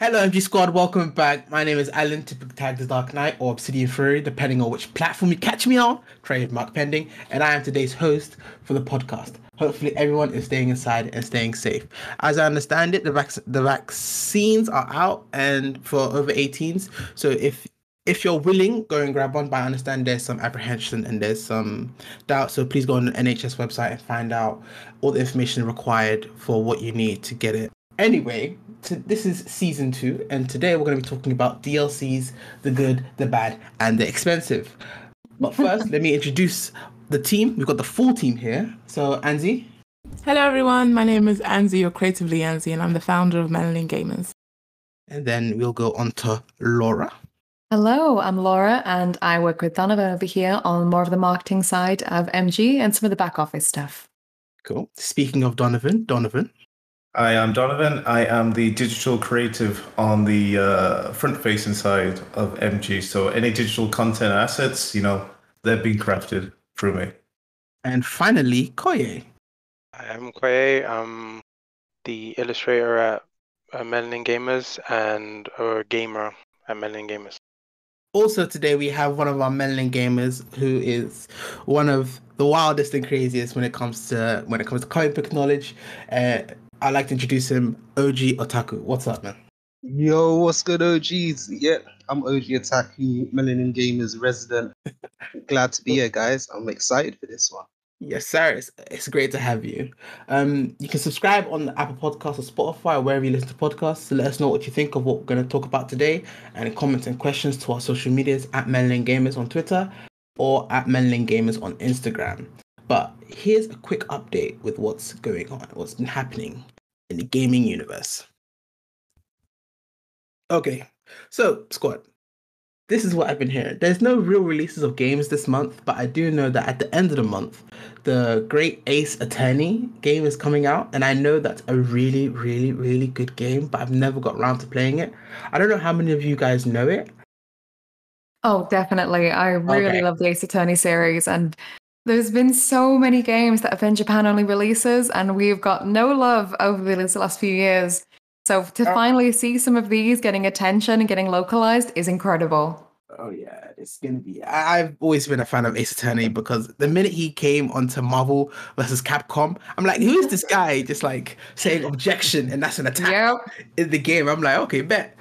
Hello, MG Squad. Welcome back. My name is Alan, typically tagged as Dark Knight or Obsidian Fury, depending on which platform you catch me on. Trademark pending, and I am today's host for the podcast. Hopefully, everyone is staying inside and staying safe. As I understand it, the vac- the vaccines are out and for over 18s. So if if you're willing, go and grab one. But I understand there's some apprehension and there's some doubt. So please go on the NHS website and find out all the information required for what you need to get it. Anyway, to, this is season two, and today we're going to be talking about DLCs, the good, the bad, and the expensive. But first, let me introduce the team. We've got the full team here. So, Anzi. Hello, everyone. My name is Anzi, or Creatively Anzi, and I'm the founder of Melanin Gamers. And then we'll go on to Laura. Hello, I'm Laura, and I work with Donovan over here on more of the marketing side of MG and some of the back office stuff. Cool. Speaking of Donovan, Donovan. I am Donovan. I am the digital creative on the uh, front facing side of MG. So any digital content assets, you know, they're being crafted through me. And finally, Koye. I'm Koye. I'm the illustrator at uh, Melanin Gamers and a gamer at Melanin Gamers. Also, today we have one of our Melanin gamers who is one of the wildest and craziest when it comes to when it comes to comic book knowledge. Uh, I'd like to introduce him, OG Otaku. What's up, man? Yo, what's good, OGs? Yeah, I'm OG Otaku, Melanin Gamers resident. Glad to be here, guys. I'm excited for this one. Yes, sir. It's, it's great to have you. Um, you can subscribe on the Apple Podcast or Spotify wherever you listen to podcasts to let us know what you think of what we're going to talk about today and comments and questions to our social medias at Melanin Gamers on Twitter or at Melanin Gamers on Instagram. But here's a quick update with what's going on, what's been happening in the gaming universe. Okay, so squad, this is what I've been hearing. There's no real releases of games this month, but I do know that at the end of the month, the Great Ace Attorney game is coming out, and I know that's a really, really, really good game, but I've never got around to playing it. I don't know how many of you guys know it. Oh, definitely. I really Okay. love the Ace Attorney series, and there's been so many games that have been Japan only releases, and we've got no love over the last few years. So to Oh. finally see some of these getting attention and getting localized is incredible. Oh yeah, it's gonna be. I, I've always been a fan of Ace Attorney because the minute he came onto Marvel versus Capcom, I'm like, who is this guy? Just like saying objection, and that's an attack Yep. in the game. I'm like, okay, bet.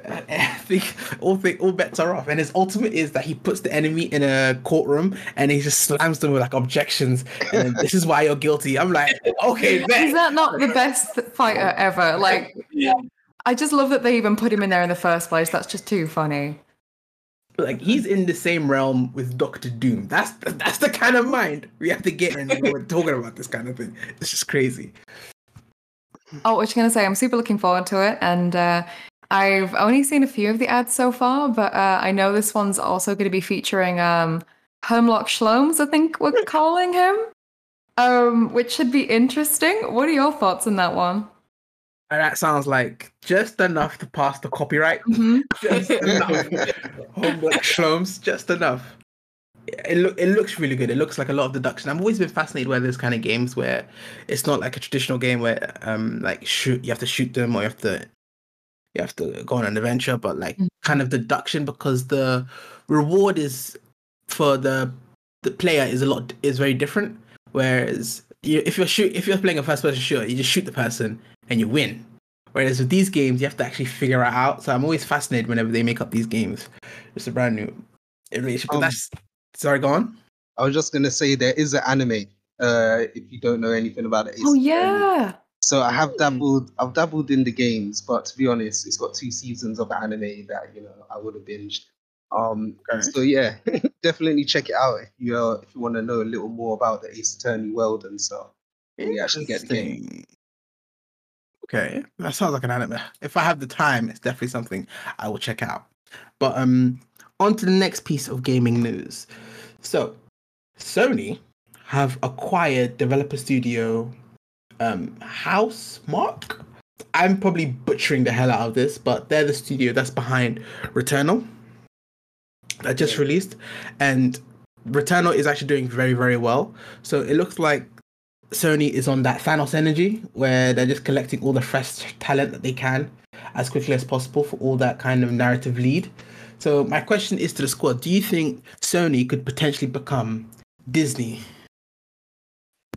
I think all think all bets are off. And his ultimate is that he puts the enemy in a courtroom and he just slams them with like objections. And this is why you're guilty. I'm like, okay, Is that not the best fighter ever? Like, yeah. I just love that they even put him in there in the first place. That's just too funny. Like he's in the same realm with Doctor Doom. That's that's the kind of mind we have to get in when we're talking about this kind of thing. It's just crazy. Oh, what you gonna say? I'm super looking forward to it, and uh, I've only seen a few of the ads so far, but uh, I know this one's also going to be featuring um, Herlock Sholmes. I think we're calling him, um, which should be interesting. What are your thoughts on that one? And that sounds like just enough to pass the copyright. Mhm. Just enough. Homework shloms, just enough. It look it looks really good. It looks like a lot of deduction. I've always been fascinated by those kind of games where it's not like a traditional game where um like shoot you have to shoot them or you have to you have to go on an adventure, but like Mhm. kind of deduction because the reward is for the the player is a lot is very different. Whereas you, if you're shoot if you're playing a first person shooter, you just shoot the person and you win. Whereas with these games, you have to actually figure it out. So I'm always fascinated whenever they make up these games. It's a brand new iteration. But Um, that's sorry, go on. I was just gonna say there is an anime. Uh, if you don't know anything about it. Ace Oh Attorney. yeah, So I have Mm. dabbled. I've dabbled in the games, but to be honest, it's got two seasons of anime that you know I would have binged. Um, Okay. so yeah, definitely check it out if you uh, if you want to know a little more about the Ace Attorney world and stuff. You actually get the game. Okay, that sounds like an anime. If I have the time, it's definitely something I will check out. But um, on to the next piece of gaming news. So, Sony have acquired developer studio um Housemarque. I'm probably butchering the hell out of this, but they're the studio that's behind Returnal that just Yeah. released, and Returnal is actually doing very very well. So it looks like Sony is on that Thanos energy where they're just collecting all the fresh talent that they can as quickly as possible for all that kind of narrative lead. So my question is to the squad: Do you think Sony could potentially become Disney?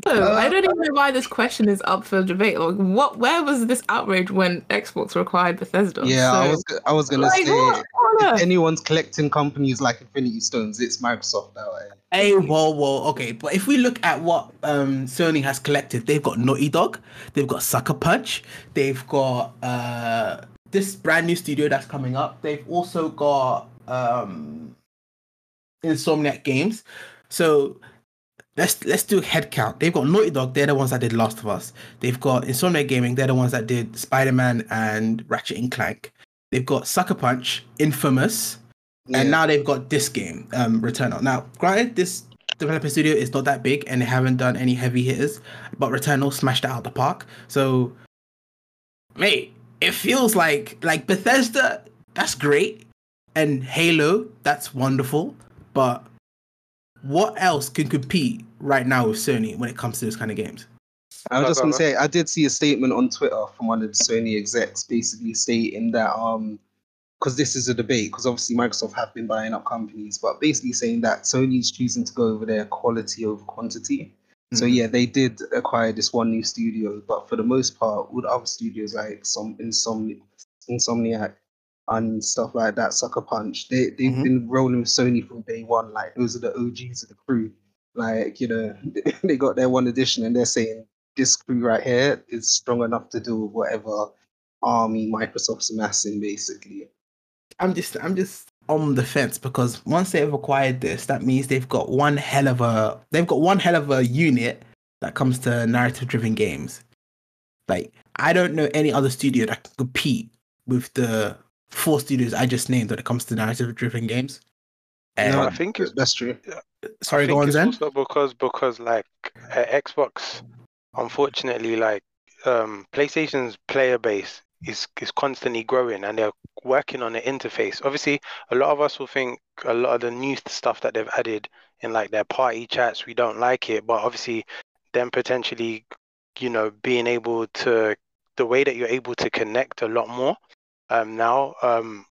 I don't even know why this question is up for debate. Like, what? Where was this outrage when Xbox required Bethesda? Yeah, I was I was gonna Like, say what if anyone's collecting companies like Infinity Stones, it's Microsoft now. eh? Hey, whoa, whoa, okay. But if we look at what um, Sony has collected, they've got Naughty Dog, they've got Sucker Punch, they've got uh, this brand new studio that's coming up. They've also got um, Insomniac Games. So let's let's do a head count. They've got Naughty Dog, they're the ones that did Last of Us. They've got Insomniac Gaming, they're the ones that did Spider Man and Ratchet and Clank. They've got Sucker Punch, Infamous, Yeah. and now they've got this game, um, Returnal. Now, granted, this developer studio is not that big and they haven't done any heavy hitters, but Returnal smashed it out of the park. So, mate, it feels like like Bethesda, that's great, and Halo, that's wonderful, but what else can compete right now with Sony when it comes to those kind of games? I was just gonna say I did see a statement on Twitter from one of the Sony execs basically stating that um because this is a debate because obviously Microsoft have been buying up companies, but basically saying that Sony's choosing to go over their quality over quantity. So Mhm. yeah, they did acquire this one new studio, but for the most part, all the other studios like some Insomni- Insomniac and stuff like that, Sucker Punch, they they've Mhm. been rolling with Sony from day one. Like those are the OGs of the crew. Like you know, they got their one edition, and they're saying this crew right here is strong enough to do whatever army Microsoft's amassing, basically. I'm just I'm just on the fence because once they've acquired this, that means they've got one hell of a they've got one hell of a unit that comes to narrative driven games. Like I don't know any other studio that can compete with the four studios I just named when it comes to narrative driven games. And No, I think it's that's true. sorry, I go on, it's Zen. also because because like uh, Xbox, unfortunately, like um, PlayStation's player base is is constantly growing, and they're working on the interface. Obviously, a lot of us will think a lot of the new stuff that they've added in like their party chats, we don't like it, but obviously, them potentially, you know, being able to the way that you're able to connect a lot more um, now um,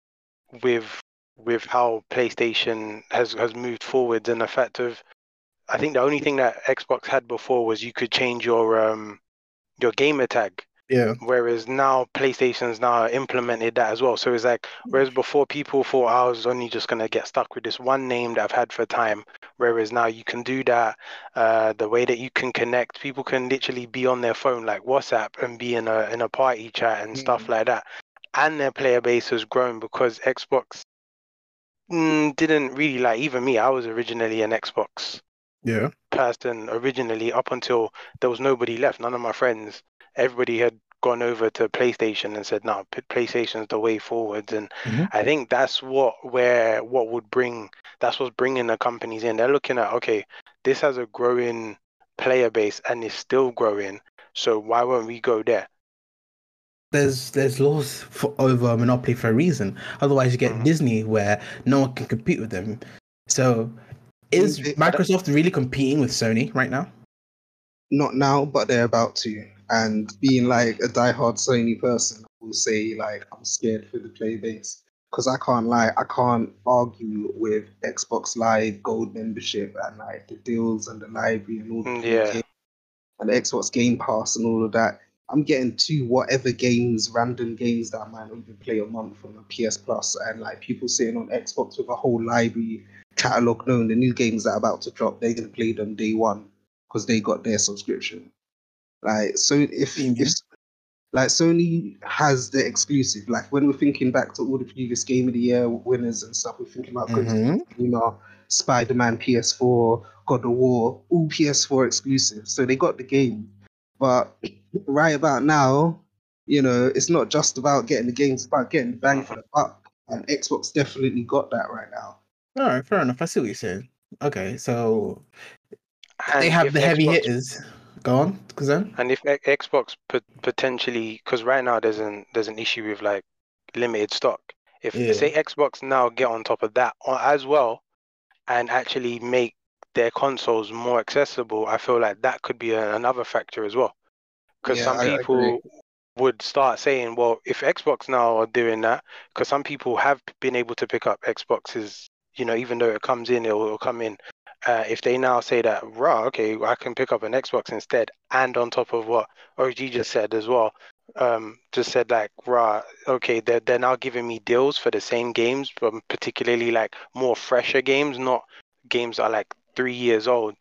with with how PlayStation has has moved forwards and the fact of I think the only thing that Xbox had before was you could change your um your gamer tag. Yeah. whereas now PlayStation's now implemented that as well. So it's like whereas before people thought I was only just going to get stuck with this one name that I've had for time. Whereas now you can do that uh the way that you can connect people can literally be on their phone like WhatsApp and be in a in a party chat and stuff like that and their player base has grown because Xbox mm, didn't really like even me I was originally an Xbox Yeah. person originally up until there was nobody left none of my friends everybody had gone over to playstation and said no playstation's the way forwards and Mhm. i think that's what where what would bring that's what's bringing the companies in they're looking at okay this has a growing player base and is still growing so why won't we go there There's there's laws for over monopoly for a reason. Otherwise, you get Mhm. Disney where no one can compete with them. So, is Mm, it- Microsoft really competing with Sony right now? Not now, but they're about to. And being like a diehard Sony person, I will say like I'm scared for the play base because I can't lie, I can't argue with Xbox Live Gold membership and like the deals and the library and all the Mm, yeah. games and Xbox Game Pass and all of that. I'm getting to whatever games, random games that I might not even play a month on a PS Plus, and like people sitting on Xbox with a whole library catalog knowing the new games that are about to drop, they're gonna play them day one because they got their subscription. Like so, if Mhm. if like Sony has the exclusive, like when we're thinking back to all the previous Game of the Year winners and stuff, we're thinking about Ghost of Mhm. Tsushima, Spider-Man PS4, God of War, all PS4 exclusive. So they got the game, but right about now, you know, it's not just about getting the games, it's about getting the bang for the buck. And Xbox definitely got that right now. All right, fair enough. I see what you're saying. Okay, so they have the heavy Xbox- hitters. Go on, Kazan. And if Xbox potentially, because right now there's an there's an issue with like limited stock. If Yeah. say Xbox now get on top of that as well, and actually make their consoles more accessible, I feel like that could be a, another factor as well. Because Yeah, some I- people, agree. would start saying, well, if Xbox now are doing that, because some people have been able to pick up Xboxes, you know, even though it comes in, it'll, it'll come in. Uh, if they now say that, raw, okay, I can pick up an Xbox instead, and on top of what OG just said as well, um, just said like, raw, okay, they're they're now giving me deals for the same games, but particularly like more fresher games, not games that are like three years old.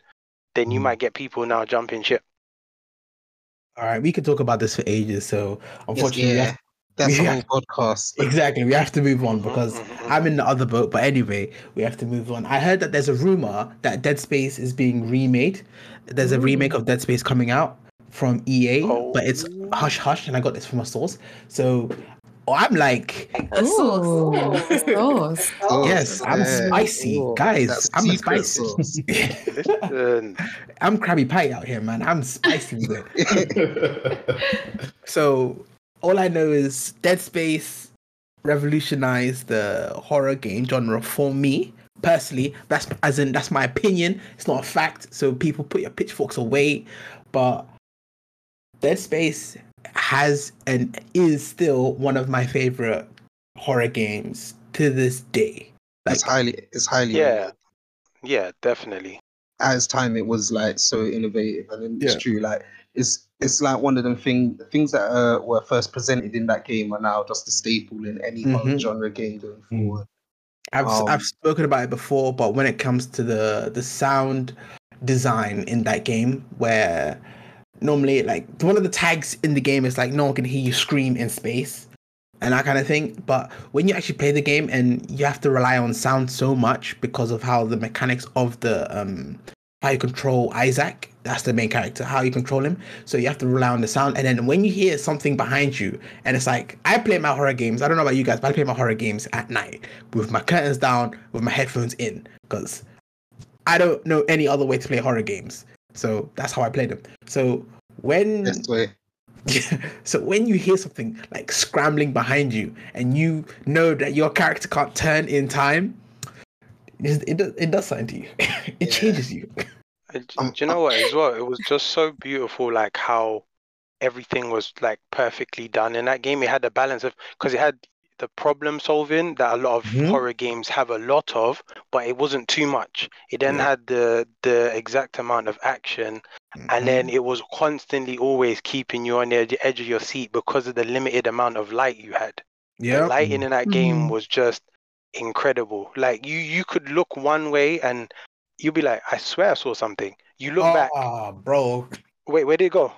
Then you Mm. might get people now jumping ship. All right, we could talk about this for ages. So unfortunately, we yeah, that's a whole podcast. exactly, we have to move on because Mhm, mhm, I'm in the other boat. But anyway, we have to move on. I heard that there's a rumor that Dead Space is being remade. There's a remake of Dead Space coming out from EA, but it's Oh. hush hush, and I got this from a source. So Oh, I'm like, A sauce. Sauce. Oh, yes, I'm yeah. spicy, Ooh, guys. that's I'm spicy. I'm Krabby Pie out here, man. I'm spicy. So all I know is Dead Space revolutionized the horror game genre for me personally. That's as in that's my opinion. It's not a fact. So people put your pitchforks away. But Dead Space has and is still one of my favorite horror games to this day. it's highly, it's highly. yeah, yeah, definitely. At its time, it was like so innovative, and then Yeah. it's true. Like it's it's like one of them thing things that uh, were first presented in that game are now just a staple in any horror Mhm. genre game going Mm. forward. I've Um, I've spoken about it before, but when it comes to the the sound design in that game, where normally like one of the tags in the game is like no one can hear you scream in space and that kind of thing. But when you actually play the game and you have to rely on sound so much because of how the mechanics of the um how you control Isaac, that's the main character, how you control him. So you have to rely on the sound. And then when you hear something behind you, and it's like I play my horror games. I don't know about you guys, but I play my horror games at night with my curtains down, with my headphones in, because I don't know any other way to play horror games. So that's how I play them. So when so when you hear something like scrambling behind you and you know that your character can't turn in time, it, it, does- it does something to you. it Yeah. changes you. And Um, do you know what as well? It was just so beautiful, like how everything was like perfectly done in that game. It had the balance of because it had the problem solving that a lot of Mhm. horror games have a lot of, but it wasn't too much. It then Yeah. had the the exact amount of action, and then it was constantly always keeping you on the edge- edge of your seat because of the limited amount of light you had. The yeah, lighting in that game Mhm. was just incredible. Like you you could look one way and you'd be like, I swear I saw something. You look back, Oh, bro. wait, where did it go?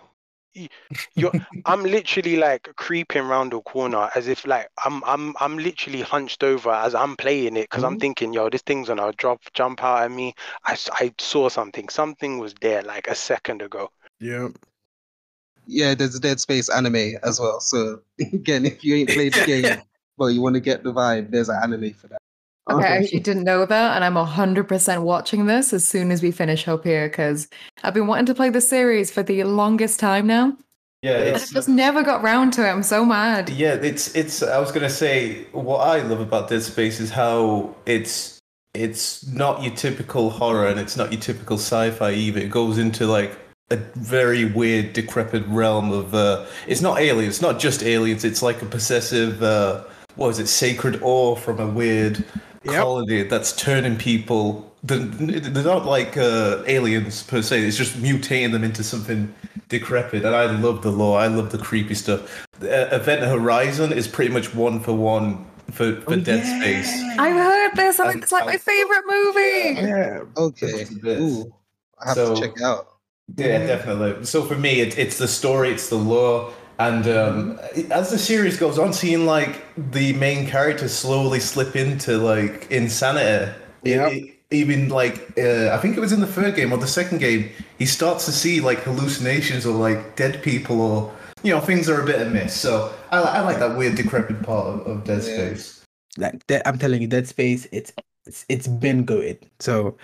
You- You're, I'm literally like creeping round the corner as if like I'm I'm I'm literally hunched over as I'm playing it because I'm Mhm. thinking, yo, this thing's gonna drop jump out at me. I, I saw something. Something was there like a second ago. Yeah. Yeah, there's a Dead Space anime as well. So again, if you ain't played the game, but you want to get the vibe, there's an anime for that. Okay, I actually didn't know that, and I'm 100% watching this as soon as we finish up here because I've been wanting to play the series for the longest time now. Yeah, it's I've just never got round to it. I'm so mad. Yeah, it's it's. I was gonna say what I love about Dead Space is how it's it's not your typical horror and it's not your typical sci-fi either. It goes into like a very weird, decrepit realm of. Uh, it's not aliens. It's not just aliens. It's like a possessive. Uh, what is it? Sacred awe from a weird Yep. colony that's turning people. They're, they're not like uh, aliens per se. It's just mutating them into something decrepit. And I love the lore. I love the creepy stuff. Uh, Event Horizon is pretty much one for one for, for Oh, Dead yeah. Space. I've heard this. I Um, it's like my favorite movie. Yeah. Okay. It's the best. Ooh, I have So- to check it out. Yeah, definitely. So for me, it, it's the story, it's the lore, and um, as the series goes on, seeing like the main character slowly slip into like insanity. Yep. It- it- even like uh, I think it was in the third game or the second game, he starts to see like hallucinations or like dead people or you know things are a bit amiss. So I, I like that weird decrepit part of, of Dead Yeah. Space. Like Dead- I'm telling you, Dead Space, it's it's it's been good. So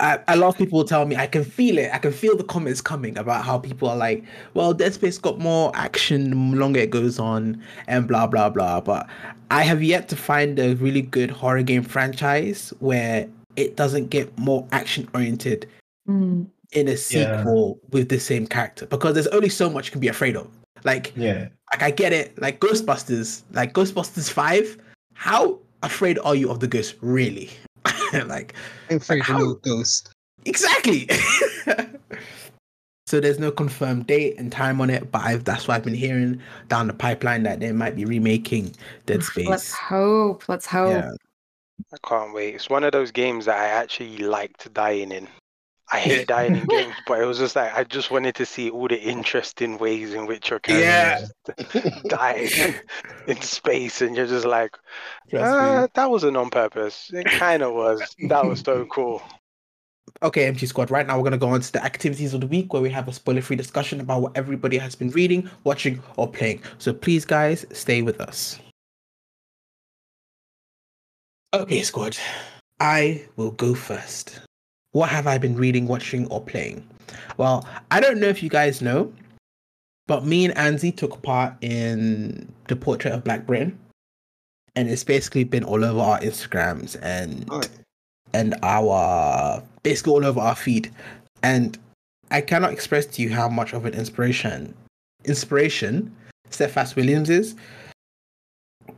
I, a lot of people will tell me I can feel it. I can feel the comments coming about how people are like, well, Dead Space got more action the longer it goes on, and blah blah blah. But I have yet to find a really good horror game franchise where it doesn't get more action oriented Mm. in a Yeah. sequel with the same character because there's only so much you can be afraid of. Like, Yeah. like I get it. Like Ghostbusters, like Ghostbusters Five. How afraid are you of the ghost, really? like, I'm afraid of How- no ghost. exactly. so there's no confirmed date and time on it, but I've, that's what I've been hearing down the pipeline that they might be remaking Dead Space. Let's hope. Let's hope. Yeah. I can't wait. It's one of those games that I actually liked dying in. I hate dying in games, but it was just like I just wanted to see all the interesting ways in which your Yeah. characters died in space, and you're just like, uh, that wasn't on purpose. It kind of was. That was so cool. Okay, MG Squad. Right now, we're gonna go on to the activities of the week, where we have a spoiler-free discussion about what everybody has been reading, watching, or playing. So please, guys, stay with us. Okay, Squad. I will go first. What have I been reading, watching, or playing? Well, I don't know if you guys know, but me and Anzi took part in the portrait of Black Britain, and it's basically been all over our Instagrams and and our basically all over our feed. And I cannot express to you how much of an inspiration inspiration Cephas Williams is.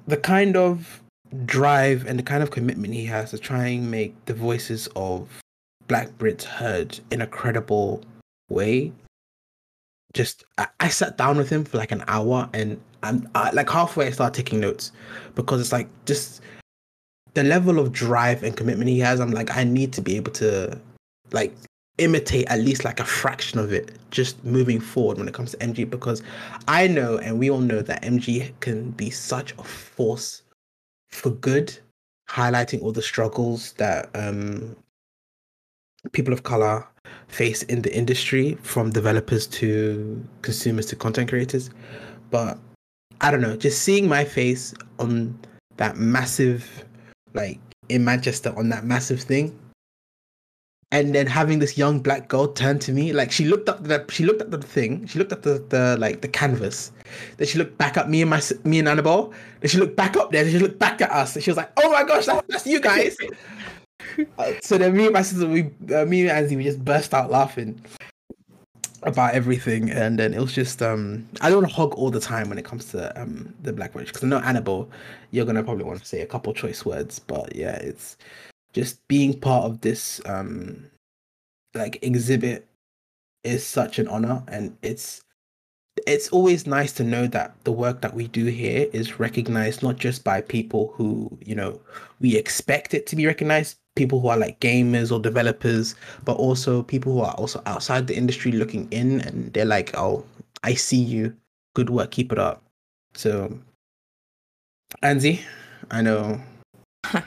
The kind of drive and the kind of commitment he has to try and make the voices of black Brits heard in a credible way. Just I, I sat down with him for like an hour and I'm I, like halfway I started taking notes because it's like just the level of drive and commitment he has, I'm like, I need to be able to like imitate at least like a fraction of it just moving forward when it comes to MG because I know and we all know that MG can be such a force for good, highlighting all the struggles that um people of color face in the industry from developers to consumers to content creators. But I don't know, just seeing my face on that massive like in Manchester on that massive thing. And then having this young black girl turn to me, like she looked up the she looked at the thing, she looked at the, the like the canvas, then she looked back at me and my me and Annabelle, then she looked back up there, then she looked back at us, and she was like, "Oh my gosh, that, that's you guys!" So then me and my sister, we uh, me and Anzi, we just burst out laughing about everything, and then it was just um I don't hog all the time when it comes to um the Black Witch because I know Annabelle, you're gonna probably want to say a couple choice words, but yeah, it's just being part of this um like exhibit is such an honor, and it's it's always nice to know that the work that we do here is recognized not just by people who you know we expect it to be recognized people who are like gamers or developers but also people who are also outside the industry looking in and they're like oh i see you good work keep it up so anzi i know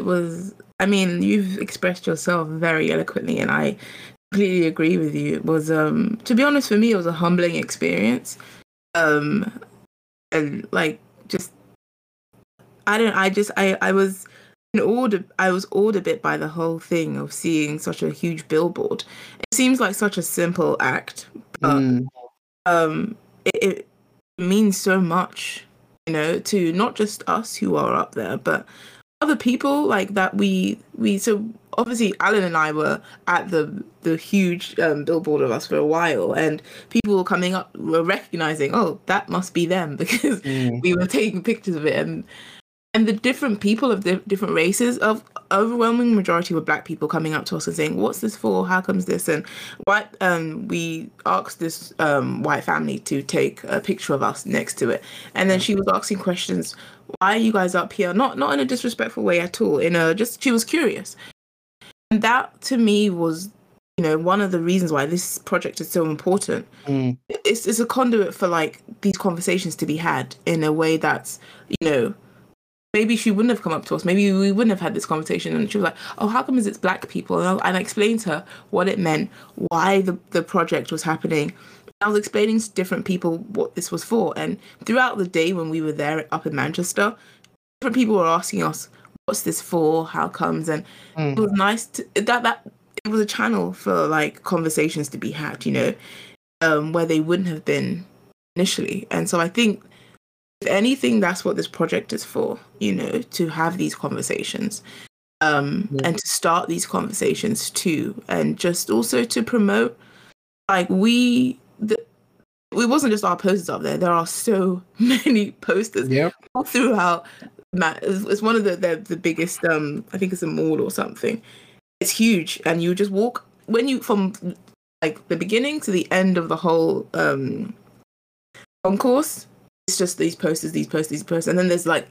It was. I mean, you've expressed yourself very eloquently, and I completely agree with you. It was, um, to be honest, for me, it was a humbling experience. Um, and like, just, I don't. I just, I, I was awed. I was awed a bit by the whole thing of seeing such a huge billboard. It seems like such a simple act, but Mm, um it, it means so much you know to not just us who are up there but other people like that we we so obviously alan and i were at the the huge um, billboard of us for a while and people were coming up were recognizing oh that must be them because mm, we were taking pictures of it and and the different people of the different races of overwhelming majority were black people coming up to us and saying what's this for? How comes this? And white um we asked this um white family to take a picture of us next to it. And then she was asking questions why are you guys up here? Not not in a disrespectful way at all in a just she was curious. And that to me was you know one of the reasons why this project is so important. Mm, it's it's a conduit for like these conversations to be had in a way that's you know maybe she wouldn't have come up to us. Maybe we wouldn't have had this conversation. And she was like oh how come is it's black people? And I, and I explained to her what it meant why the, the project was happening. I was explaining to different people what this was for. And throughout the day when we were there up in Manchester different people were asking us what's this for? How comes? And mm. it was nice to that that it was a channel for like conversations to be had you know um where they wouldn't have been initially. And so i think if anything that's what this project is for you know to have these conversations um Yeah. and to start these conversations too and just also to promote like we the it wasn't just our posters up there. There are so many posters Yep. all throughout. Ma- It's, it's one of the, the the biggest. Um, I think it's a mall or something. It's huge, and you just walk when you from like the beginning to the end of the whole um concourse. It's just these posters, these posters, these posters, and then there's like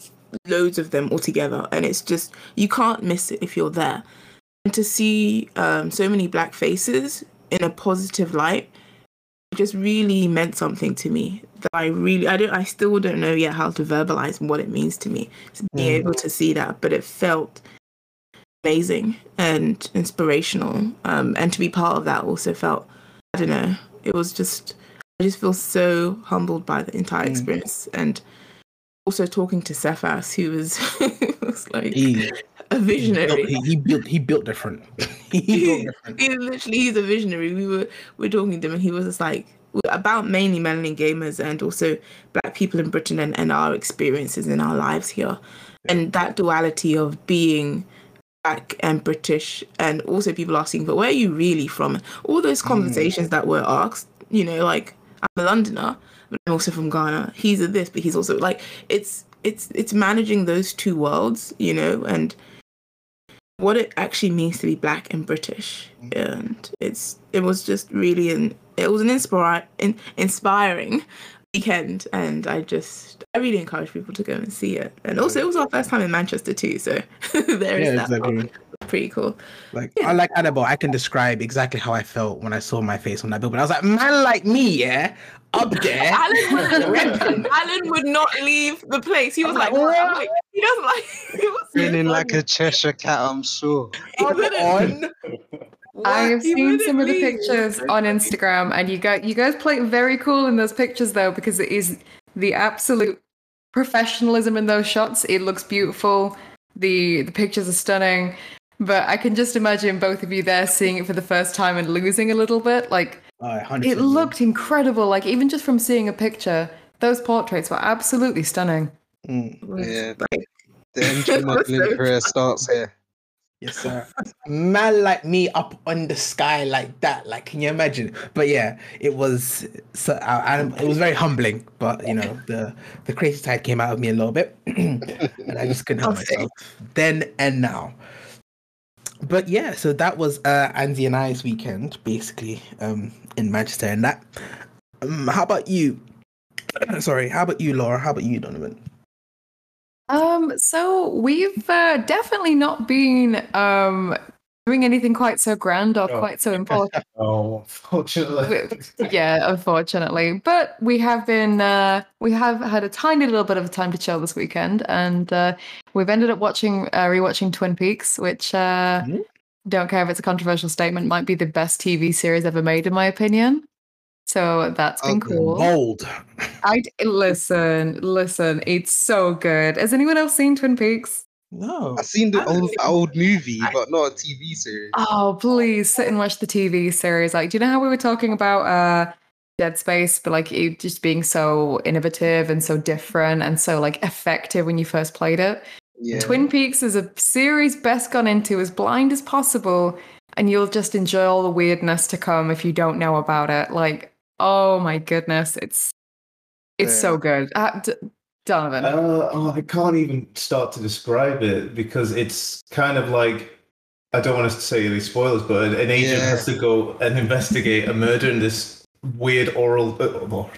loads of them all together, and it's just you can't miss it if you're there. And to see um, so many black faces in a positive light just really meant something to me that I really I don't I still don't know yet how to verbalize what it means to me to be Mm. able to see that but it felt amazing and inspirational um and to be part of that also felt I don't know it was just I just feel so humbled by the entire Mm. experience and also talking to Cephas who was, was like He, a he, visionary built, he, he built he built different. he built different. he literally he's a visionary. We were we are talking to him and he was just like about mainly melanin gamers and also black people in Britain and, and our experiences in our lives here. And that duality of being black and British and also people asking, but where are you really from? All those conversations that were asked, you know, like I'm a Londoner, but I'm also from Ghana. He's a this, but he's also like it's it's it's managing those two worlds, you know, and what it actually means to be black and British. And it's it was just really an it was an inspire in, inspiring weekend and I just I really encourage people to go and see it. And also it was our first time in Manchester too, so there is Yeah, that. exactly. Pretty cool. Like Yeah. I like Annabelle, I can describe exactly how I felt when I saw my face on that billboard. I was like, man, like me, yeah, up there. Alan would, Alan would not leave the place. He was like, What? I'm like- he doesn't like he so Feeling like a Cheshire cat, I'm sure. He wouldn't- on. I have he seen wouldn't some of the pictures on Instagram, and you guys, you guys play very cool in those pictures though, because it is the absolute professionalism in those shots. It looks beautiful. the The pictures are stunning, but I can just imagine both of you there seeing it for the first time and losing a little bit. Like Uh, it looked incredible. Like even just from seeing a picture, those portraits were absolutely stunning. Mm, Yeah. Like, The entry modeling career starts here. yes, sir. Man like me up on the sky like that. Like, can you imagine? But yeah, it was. So, uh, and it was very humbling. But you know, the the crazy side came out of me a little bit, and I just couldn't help myself then and now. But yeah, so that was uh, Anzi and I's weekend, basically, um, in Manchester, and that. Um, how about you? Sorry, how about you, Laura? How about you, Donovan? Um, so we've uh, definitely not been um doing anything quite so grand or Oh. quite so important. Oh, unfortunately. yeah, unfortunately. But we have been uh we have had a tiny little bit of time to chill this weekend and uh we've ended up watching uh rewatching Twin Peaks, which uh Mhm. don't care if it's a controversial statement, might be the best TV series ever made in my opinion. So that's been cool. Bold. I listen, listen, it's so good. Has anyone else seen Twin Peaks? No. I've seen the old don't old movie, but not a TV series. Oh, please sit and watch the TV series. Like, do you know how we were talking about uh Dead Space, but like it just being so innovative and so different and so like effective when you first played it? Yeah. Twin Peaks is a series best gone into as blind as possible, and you'll just enjoy all the weirdness to come if you don't know about it. Like, oh my goodness, it's it's so good. Uh, D- Donovan. Uh, oh, I can't even start to describe it because it's kind of like I don't want to say any spoilers, but an agent Yeah. has to go and investigate a murder in this weird oral, uh, oh,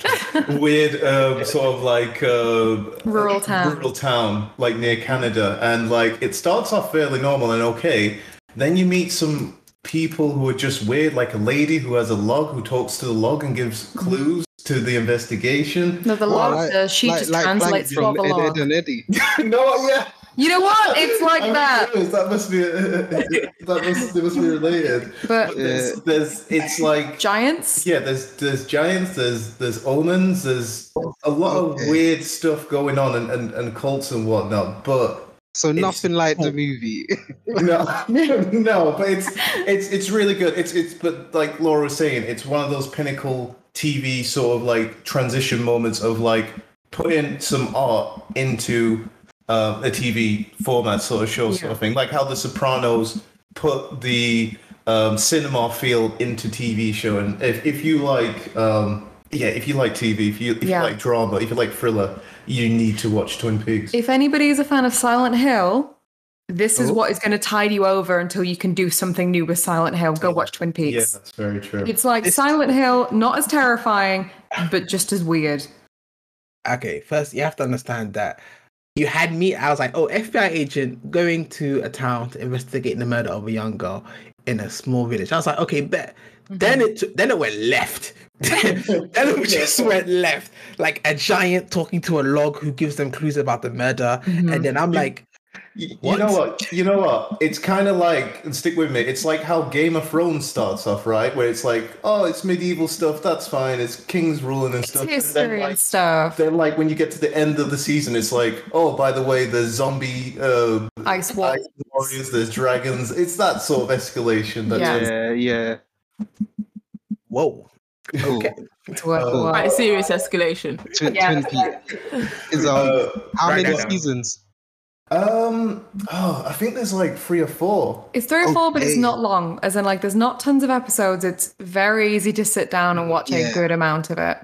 weird um, sort of like uh, Rural town. rural town, like near Canada, and like it starts off fairly normal and okay. Then you meet some people who are just weird, like a lady who has a log who talks to the log and gives clues to the investigation. no, the log, like- the sheet like- just like translates Plank to from the Ed. Ed and Eddie. no, yeah. You know what? It's like I'm that. serious, That must be that must, they must be related. But There's, there's it's like giants. yeah, there's there's giants, there's there's omens, there's a lot Okay. of weird stuff going on and, and, and cults and whatnot. But So nothing like the movie. no, no, but it's it's it's really good. It's it's but like Laura was saying, it's one of those pinnacle TV sort of like transition moments of like putting some art into uh, a TV format sort of show sort of thing, like how The Sopranos put the um, cinema feel into TV show. And if if you like um, yeah, if you like TV, if you if Yeah. you like drama, if you like thriller, you need to watch Twin Peaks. If anybody is a fan of Silent Hill, this is Oh. what is going to tide you over until you can do something new with Silent Hill. Go watch Twin Peaks. yeah, that's very true. It's like It's- Silent Hill, not as terrifying, but just as weird. Okay, first you have to understand that you had me. I was like, oh, FBI agent going to a town to investigate the murder of a young girl in a small village. I was like, okay, bet. Then it took- then it went left. then it just went left. Like a giant talking to a log who gives them clues about the murder, Mhm. and then I'm like, Y- You know what? You know what? It's kind of like and stick with me. It's like how Game of Thrones starts off, right? Where it's like, oh, it's medieval stuff. That's fine. It's kings ruling and It's stuff. And history then, like, and stuff. then, like when you get to the end of the season, it's like, oh, by the way, there's zombie uh, Ice Wall. ice warriors. There's dragons. It's that sort of escalation. That's Yeah. Yeah, yeah. whoa, okay. It's worth Oh. a Quite a serious escalation. Twin, Yeah. Twin Peaks is um Uh, how Write many that seasons? Um. Oh, I think there's like three or four. It's three or four, but it's not long. As in, like, there's not tons of episodes. It's very easy to sit down and watch Yeah. a good amount of it.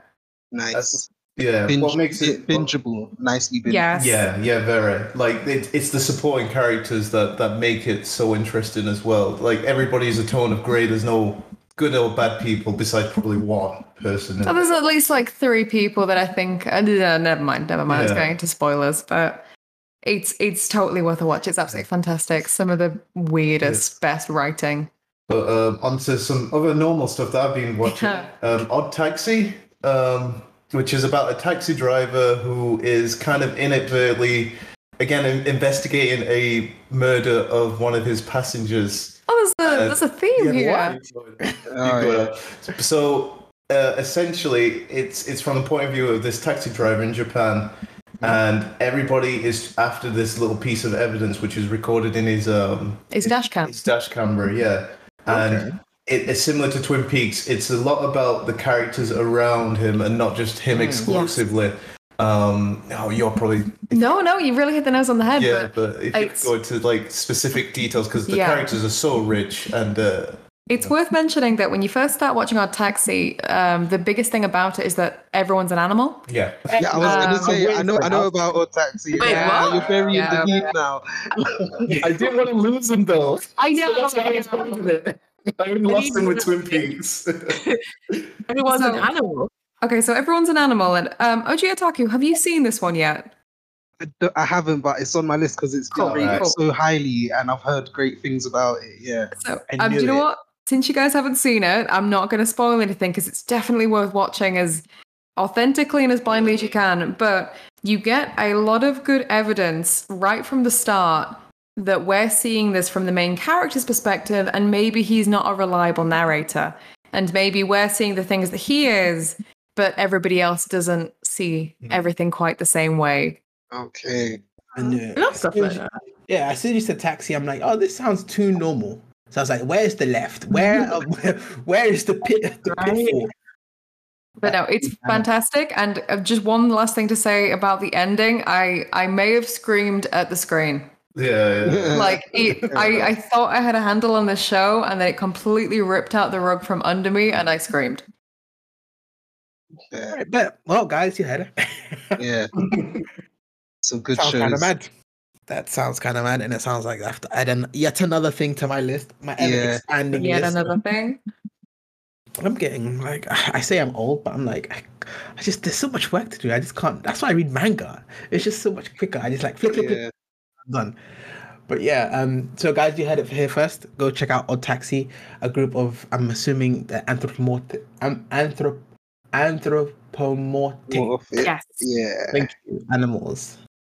Nice. Yeah. Binge, what makes it bingeable? Nicely bingeable. Yes. Yeah, yeah, very. Like it, it's the supporting characters that that make it so interesting as well. Like everybody's a tone of grey. There's no good or bad people besides probably one person. So there's at least like three people that I think. Uh, no, never mind, never mind. It's Yeah. going into spoilers, but it's it's totally worth a watch. It's absolutely fantastic. Some of the weirdest, best writing. But um, onto some other normal stuff that I've been watching. um, Odd Taxi, um, which is about a taxi driver who is kind of inadvertently, again, in- investigating a murder of one of his passengers. Oh, there's a Uh, there's a theme here. Oh, yeah. So uh, essentially, it's it's from the point of view of this taxi driver in Japan, and everybody is after this little piece of evidence which is recorded in his um It's dash cam. his dash camera, yeah, and. It, it's similar to Twin Peaks. It's a lot about the characters around him and not just him exclusively. Um, oh, you're probably No, no, you really hit the nose on the head. yeah, but but if you go into like specific details because the Yeah. characters are so rich and uh, It's worth mentioning that when you first start watching Odd Taxi, um, the biggest thing about it is that everyone's an animal. yeah, Yeah, I was Um, gonna say I know I know about Odd Taxi. Wait, yeah, what? You're very Yeah. in the lead now. I didn't want to lose him though. I know. I only lost him with Twin Peaks. Everyone's an animal. Okay, so everyone's an animal, and um, OG Otaku, have you seen this one yet? I, don't- I haven't, but it's on my list because it's been Cool, rated cool. so highly, and I've heard great things about it. Yeah. So, um, do you know it. what? Since you guys haven't seen it, I'm not going to spoil anything because it's definitely worth watching as authentically and as blindly as you can. But you get a lot of good evidence right from the start that we're seeing this from the main character's perspective, and maybe he's not a reliable narrator. And maybe we're seeing the things that he is, but everybody else doesn't see Hmm. everything quite the same way. Okay. And, uh, I love stuff like that. Yeah, as soon as you said taxi, I'm like, oh, this sounds too normal. So I was like, where's the left? Where uh, where, where is the pit the Right. pitfall? But no, it's fantastic. And uh, just one last thing to say about the ending. I I may have screamed at the screen. yeah, yeah. Like it, I I thought I had a handle on this show, and then it completely ripped out the rug from under me, and I screamed. Yeah. Right, but well, guys, you had it. yeah. Some good sounds kind of mad. That sounds kind of mad, and it sounds like I have to add an, yet another thing to my list, my ever Yeah. expanding Yet list. another thing. I'm getting like I say I'm old, but I'm like I, I just there's so much work to do. I just can't. That's why I read manga. It's just so much quicker. I just like flick, flick, flick, Yeah. done. But yeah, um, so guys, you heard it here first. Go check out Odd Taxi, a group of I'm assuming the anthropomorphic, um, anthrop, anthropomorphic. More of it. Yes. Yeah. Thank you, animals.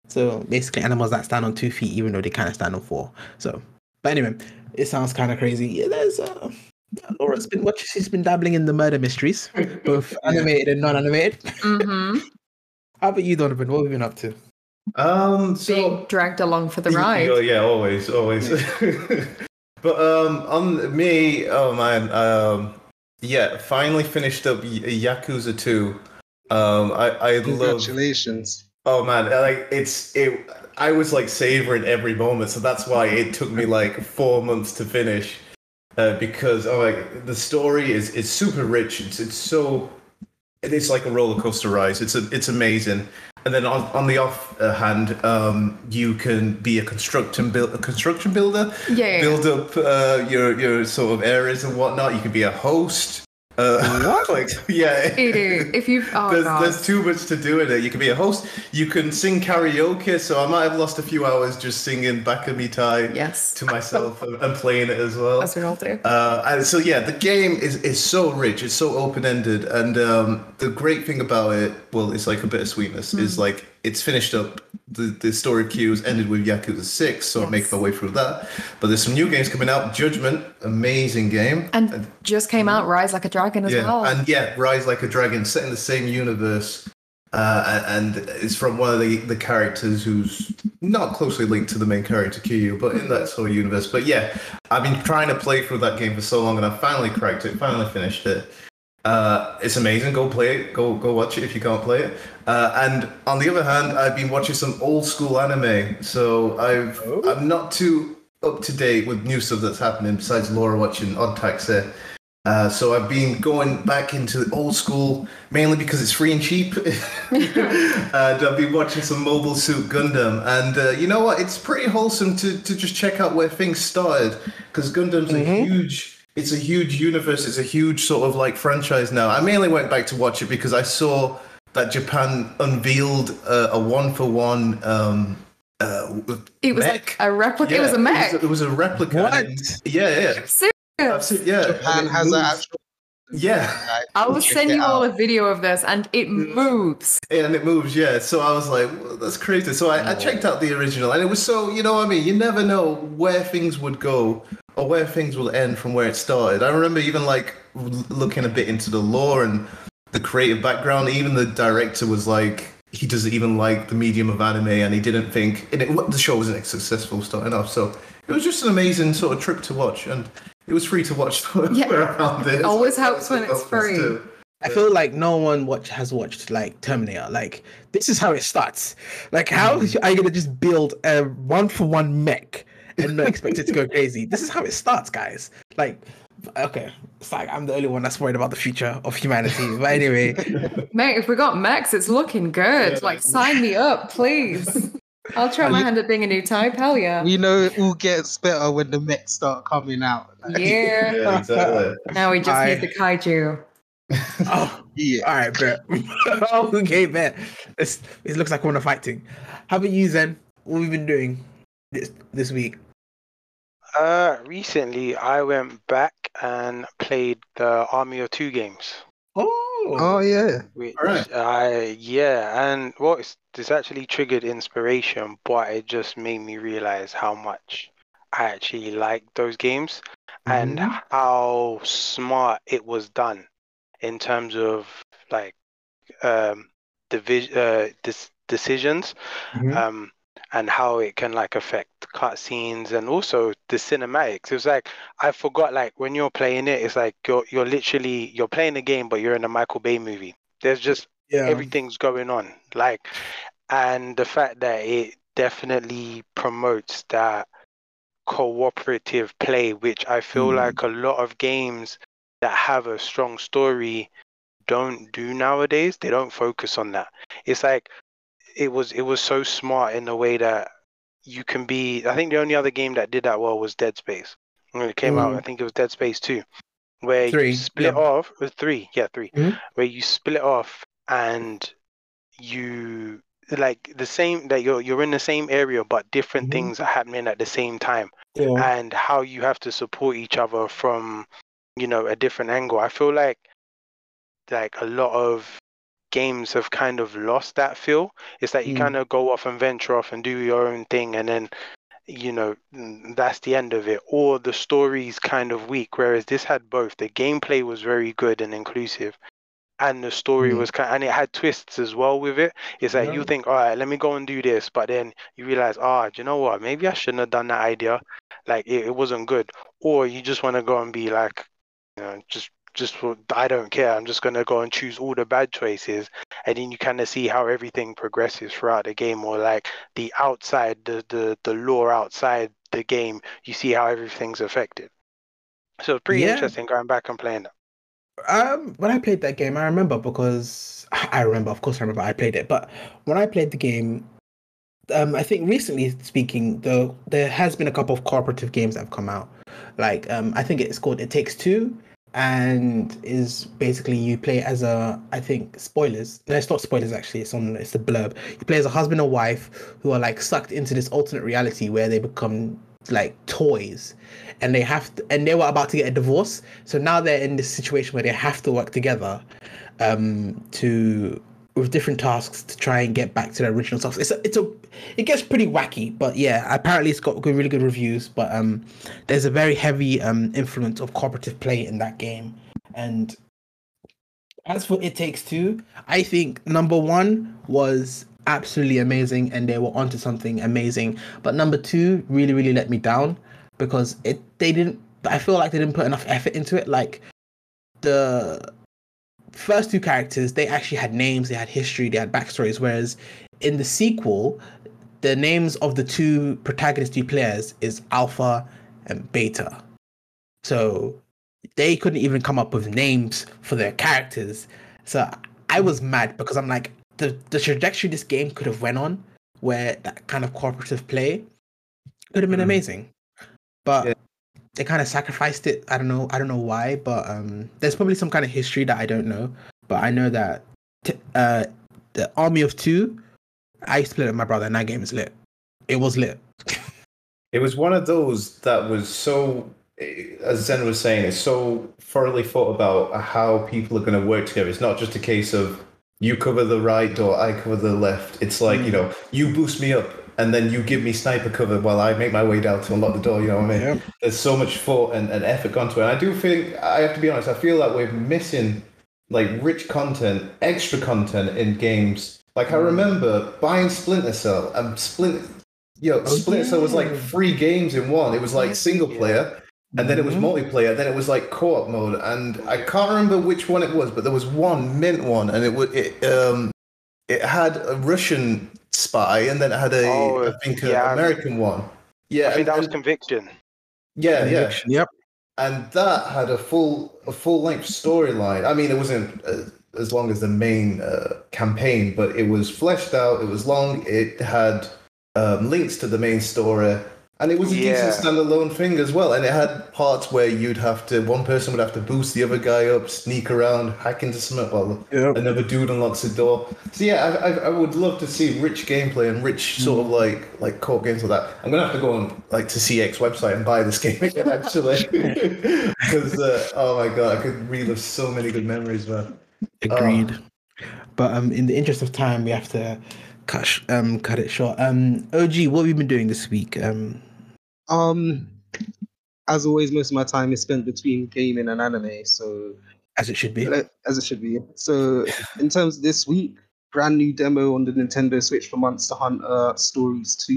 So basically, animals that stand on two feet, even though they kind of stand on four. So, but anyway, it sounds kind of crazy. Yeah, there's uh, Laura's been watching. She's been dabbling in the murder mysteries, both animated and non-animated. Mm-hmm. How about you, Donovan? What have you been up to? Um, so Being dragged along for the Yeah, ride. Yeah, always, always. but um, on me, oh man, um, yeah, finally finished up Y- Yakuza Two. Um, I I love. Congratulations. Oh man, like it's it. I was like savoring every moment, so that's why it took me like four months to finish. Uh, because oh, like the story is is super rich. It's it's so it's like a roller coaster ride. It's a, it's amazing. And then on, on the off uh, hand, um, you can be a construction build a construction builder. Yeah, yeah, Build up uh, your your sort of areas and whatnot. You can be a host. Uh, like yeah. Dude, if you've oh there's, god, there's too much to do in it. You can be a host. You can sing karaoke. So I might have lost a few hours just singing "Baka Mitai" yes, to myself and, playing it as well. as we all do. Uh, and so yeah, the game is, is so rich. It's so open ended, and um, the great thing about it, well, it's like a bit of sweetness. Is Hmm. like it's finished up. The the story queues ended with Yakuza Six, so I'm making my way through that. But there's some new games coming out. Judgment, amazing game. And just came out Rise Like a Dragon as yeah, well. and yeah, Rise Like a Dragon, set in the same universe. Uh, and it's from one of the, the characters who's not closely linked to the main character Kiryu, but in that sort of universe. But yeah, I've been trying to play through that game for so long, and I finally cracked it, finally finished it. Uh, it's amazing. Go play it. Go go watch it if you can't play it. Uh, and on the other hand, I've been watching some old school anime, so I've I'm not too up to date with new stuff that's happening besides Laura watching Odd Taxi. Uh, so I've been going back into the old school mainly because it's free and cheap. and I've been watching some Mobile Suit Gundam, and uh, you know what? It's pretty wholesome to to just check out where things started because Gundam's a huge. It's a huge universe. It's a huge sort of like franchise now. I mainly went back to watch it because I saw that Japan unveiled uh, a one for one. Um, uh, it was mech. like a replica. it was a mech. It was a, replica. What? and- Yeah, yeah. Serious. Absolutely, yeah. Japan And it has an actual. Yeah, I will check send it you all a video of this, and it moves. and it moves. Yeah, so I was like, well, that's crazy. So I, I checked out the original, and it was so you know what I mean. You never know where things would go or where things will end from where it started. I remember even like looking a bit into the lore and the creative background. Even the director was like, he doesn't even like the medium of anime, and he didn't think and it, the show wasn't successful starting off. So it was just an amazing sort of trip to watch, and it was free to watch Yeah. where I found it. Always So helps when it's free. too. I feel like no one watch has watched like Terminator. Like this is how it starts. Like how mm. are you gonna just build a one for one mech and not expect it to go crazy? This is how it starts, guys. Like okay, it's like I'm the only one that's worried about the future of humanity. But anyway, Mate, if we got mechs, it's looking good. Like, sign me up, please. I'll try my hand at being a new type. Hell yeah. We know it all gets better when the mechs start coming out. Like, Yeah. Yeah, exactly. Now we just I- need the kaiju. oh, yeah. all right, bet. okay, bet. It's, it looks like we're on a fighting. How about you, Zen? What have you been doing this this week? Uh, recently I went back and played the Army of Two games. Oh, Oh yeah. Which Alright. I yeah, and well, it's, this actually triggered inspiration, but it just made me realize how much I actually like those games and Mhm. how smart it was done in terms of like um division uh dis- decisions Mhm. um and how it can like affect cutscenes and also the cinematics. It was like I forgot like when you're playing it, it's like you're you're literally you're playing a game, but you're in a Michael Bay movie. There's just yeah. everything's going on, like, and the fact that it definitely promotes that cooperative play, which I feel Mm. like a lot of games that have a strong story don't do nowadays. They don't focus on that. It's like it was it was so smart in the way that you can be. I think the only other game that did that well was Dead Space. When it came out, Mm. I think it was Dead Space Two, where Three, you split yeah. off. with Three, yeah, 3 Mhm. where you split off and you like the same that you're you're in the same area, but different Mhm. things are happening at the same time yeah. and how you have to support each other from you know a different angle i feel like like a lot of games have kind of lost that feel it's like you Mm. kind of go off and venture off and do your own thing and then you know that's the end of it. Or the story's kind of weak whereas this had both. The gameplay was very good and inclusive and the story Mm. was kind of, and it had twists as well with it. It's like you think all right let me go and do this but then you realize ah do you know what? Maybe i shouldn't have done that idea. Like it, it wasn't good. Or you just want to go and be like you know just just i don't care i'm just going to go and choose all the bad choices and then you kind of see how everything progresses throughout the game or like the outside the the, the lore outside the game you see how everything's affected so it's pretty Yeah. interesting going back and playing that Um, when I played that game, I remember because I remember, of course, I remember I played it. But when I played the game, um, I think recently speaking, though, there has been a couple of cooperative games that have come out. Like, um, I think it's called It Takes Two, and is basically you play as a I think spoilers. No, it's not spoilers actually. It's on it's the blurb. You play as a husband and wife who are like sucked into this alternate reality where they become like toys and they have to, and they were about to get a divorce so now they're in this situation where they have to work together um to with different tasks to try and get back to their original selves it's a, it's a it gets pretty wacky but yeah apparently it's got good really good reviews but um there's a very heavy um influence of cooperative play in that game. And as for it takes two i think number one was absolutely amazing and they were onto something amazing. But number two really really let me down because it they didn't i feel like they didn't put enough effort into it. Like the first two characters they actually had names they had history they had backstories whereas in the sequel the names of the two protagonist two players is alpha and beta so they couldn't even come up with names for their characters so i was mad because i'm like the, the trajectory this game could have went on where that kind of cooperative play could have been Mm. amazing but Yeah. They kind of sacrificed it. I don't know. I don't know why, but um, there's probably some kind of history that I don't know. But I know that t- uh, the Army of Two, I used to play it with my brother, and that game is lit. It was lit. It was one of those that was so, eh, as Zen was saying, it's so thoroughly thought about how people are going to work together. It's not just a case of you cover the right or I cover the left. It's like, you know, you boost me up and then you give me sniper cover while I make my way down to unlock the door. You know what I mean? Yep. There's so much thought and, and effort gone to it. And I do think, I have to be honest, I feel like we're missing like rich content, extra content in games. Like I remember buying Splinter Cell and Splinter, yo, Oh, Splinter Cell was like three games in one. It was like single player, and then it was Mhm. multiplayer. Then it was like co-op mode, and I can't remember which one it was, but there was one mint one, and it was it um it had a Russian spy, and then it had a I Oh, think yeah. American one. Yeah, I think and- that was and- conviction. yeah, yeah Yep. and that had a full a full length storyline. I mean, it wasn't uh, as long as the main uh, campaign, but it was fleshed out. It was long. It had um, links to the main story, and it was a Yeah. decent standalone thing as well. And it had parts where you'd have to one person would have to boost the other guy up, sneak around, hack into something while Yep. another dude unlocks the door. So yeah, I, I, I would love to see rich gameplay and rich sort of like like core games like that. I'm gonna have to go on like to CeX website and buy this game again actually, because uh, oh my god, I could relive so many good memories, man. Agreed. But um, in the interest of time, we have to cut um cut it short. Um, OG, what have you been doing this week? Um, Um, as always, most of my time is spent between gaming and anime, so as it should be. uh, as it should be. So, in terms of this week, brand new demo on the Nintendo Switch for Monster Hunter Stories 2.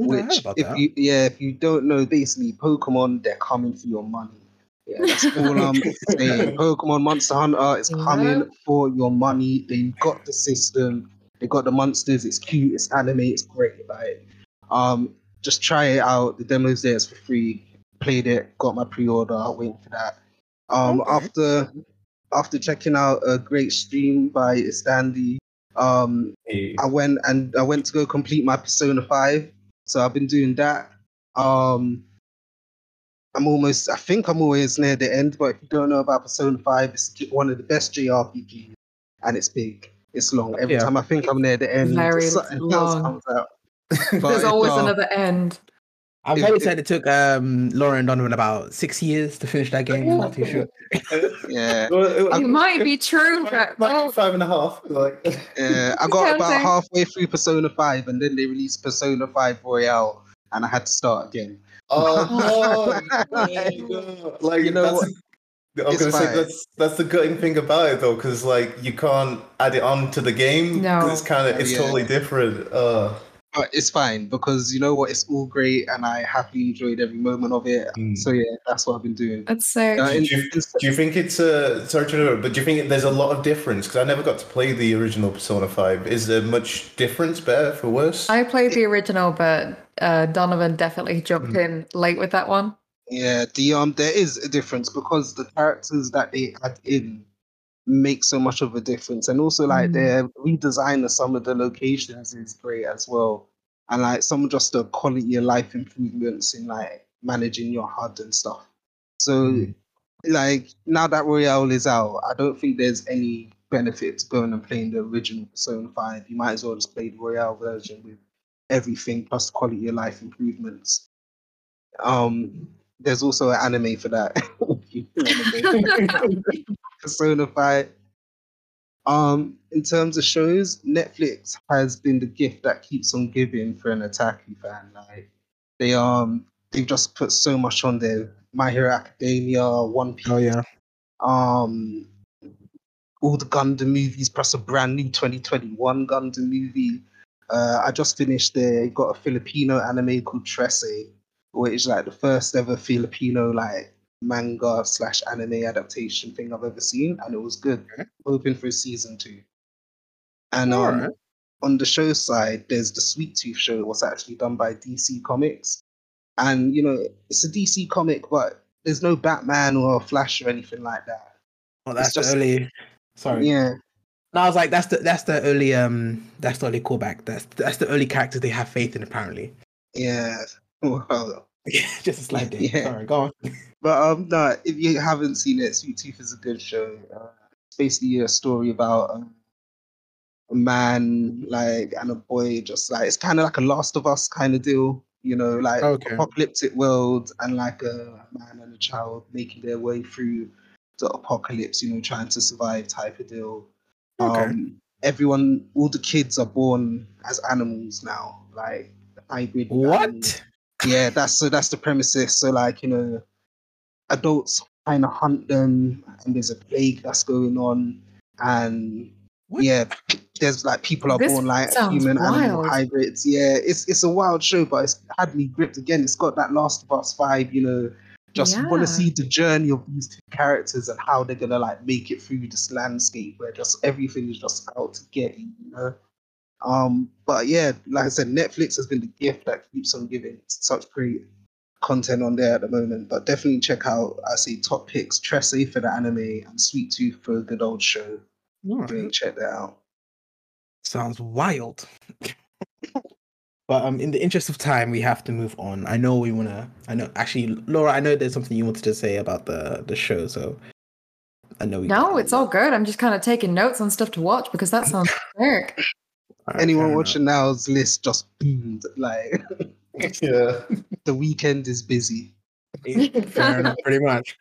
Ooh, Which, about if that. you yeah, if you don't know, basically Pokemon, they're coming for your money. Yeah, that's all I'm saying. Pokemon Monster Hunter is coming for your money. They've got the system, they got the monsters. It's cute, it's anime, it's great. Like, um, just try it out. The demo's there, it's for free. Played it, got my pre-order, waiting for that. Um, Okay. after after checking out a great stream by Istandy, um, I went and I went to go complete my Persona 5. So I've been doing that. Um I'm almost I think I'm always near the end, but if you don't know about Persona 5, it's one of the best JRPGs and it's big. It's long. Every Yeah. time I think I'm near the end, Very something else comes out. There's always uh, another end. I've if- heard it said it took um Lauren Donovan about six years to finish that game. I'm not too sure. Yeah. Well, it- It might be true, but like oh, five and a half. Like, Yeah, I got about halfway through Persona 5 and then they released Persona 5 Royal and I had to start again. oh no, no. like You know that's, what? I was It's gonna say that's that's the gutting thing about it though, because like you can't add it on to the game. No. it's kind of it's yeah. totally different. Uh, But it's fine because you know what? It's all great and I happily enjoyed every moment of it. Mm. So yeah, that's what I've been doing. I'd say Uh, in- do, you, do you think it's uh sorry to interrupt, but do you think there's a lot of difference? Because I never got to play the original Persona Five. Is there much difference, better for worse? I played the original, but uh, Donovan definitely jumped Mm. in late with that one. Yeah, the um, there is a difference because the characters that they add in make so much of a difference, and also like Mm. their redesign of some of the locations is great as well, and like some of just the quality of life improvements in like managing your HUD and stuff. So, Mm. like now that Royal is out, I don't think there's any benefit to going and playing the original Persona Five. You might as well just play the Royal version with everything plus quality of life improvements. Um, there's also an anime for that. 5. Um, in terms of shows, Netflix has been the gift that keeps on giving for an Otaku fan. Like they um they've just put so much on there. My Hero Academia, One Piece, Oh yeah. um all the Gundam movies plus a brand new 2021 Gundam movie. Uh, I just finished there. Got a Filipino anime called Trese, which is like the first ever Filipino like manga slash anime adaptation thing I've ever seen, and it was good. Okay. Hoping for a season two. And um, Alright. on the show side, there's the Sweet Tooth show. It was actually done by DC Comics, and you know it's a DC comic, but there's no Batman or Flash or anything like that. Oh, that's it's just-. Sorry. Yeah, No, I was like, that's the that's the early um that's the early callback. That's that's the early characters they have faith in apparently. yeah. Well, Yeah, just a slight dip. Yeah. Sorry, go on. But um, no, if you haven't seen it, Sweet Tooth is a good show. Uh, it's basically a story about um, a man like and a boy, just like it's kind of like a Last of Us kind of deal, you know, like Okay. apocalyptic world and like a man and a child making their way through the apocalypse, you know, trying to survive type of deal. Okay. Um, everyone, all the kids are born as animals now, like hybrid. animals What? Yeah that's so that's the premises. So like you know adults kind of hunt them and there's a plague that's going on and What? yeah there's like people are This born like human animal wild. hybrids. Yeah it's it's a wild show but it's had me gripped again. It's got that last of us vibe you know. Just want to see the journey of these two characters and how they're gonna like make it through this landscape where just everything is just out to get you, you know um, but yeah, like I said, Netflix has been the gift that keeps on giving such great content on there at the moment. But definitely check out, I see top picks, Trese for the anime and Sweet Tooth for a good old show. Alright. Go and check that out. Sounds wild. but um, in the interest of time, we have to move on. I know we wanna. I know actually, Laura. I know there's something you wanted to say about the the show, so I know. We No, it's all good. I'm just kind of taking notes on stuff to watch because that sounds sick. Alright, Anyone enough. watching now's list just boomed. Like Yeah. the weekend is busy. Fair enough, pretty much.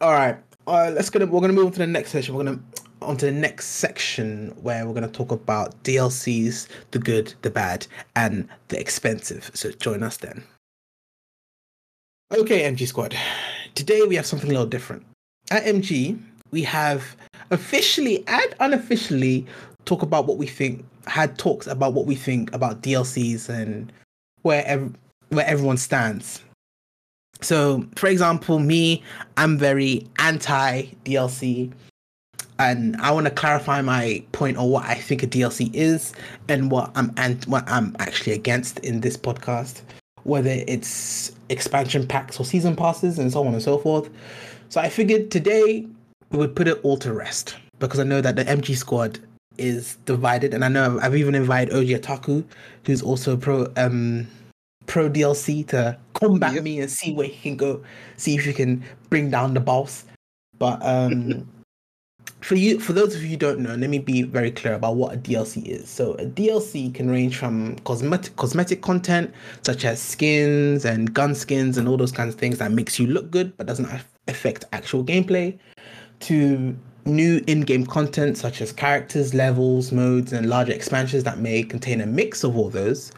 All right. Uh, let's gonna we're gonna move on to the next session. We're gonna on to the next section where we're gonna talk about DLCs, the good, the bad, and the expensive. So join us then. Okay, MG Squad. Today we have something a little different. At MG, we have officially and unofficially talk about what we think. Had talks about what we think about DLCs and where ev- where everyone stands. So, for example, me, I'm very anti DLC, and I want to clarify my point on what I think a DLC is and what I'm and what I'm actually against in this podcast, whether it's expansion packs or season passes and so on and so forth. So I figured today we would put it all to rest because I know that the MG squad is divided, and I know I've, even invited OG Otaku, who's also pro um pro DLC to combat Yep. me and see where he can go, see if he can bring down the boss. But um, for you, for those of you who don't know, let me be very clear about what a DLC is. So a DLC can range from cosmetic cosmetic content such as skins and gun skins and all those kinds of things that makes you look good but doesn't affect actual gameplay, to new in-game content such as characters, levels, modes, and larger expansions that may contain a mix of all those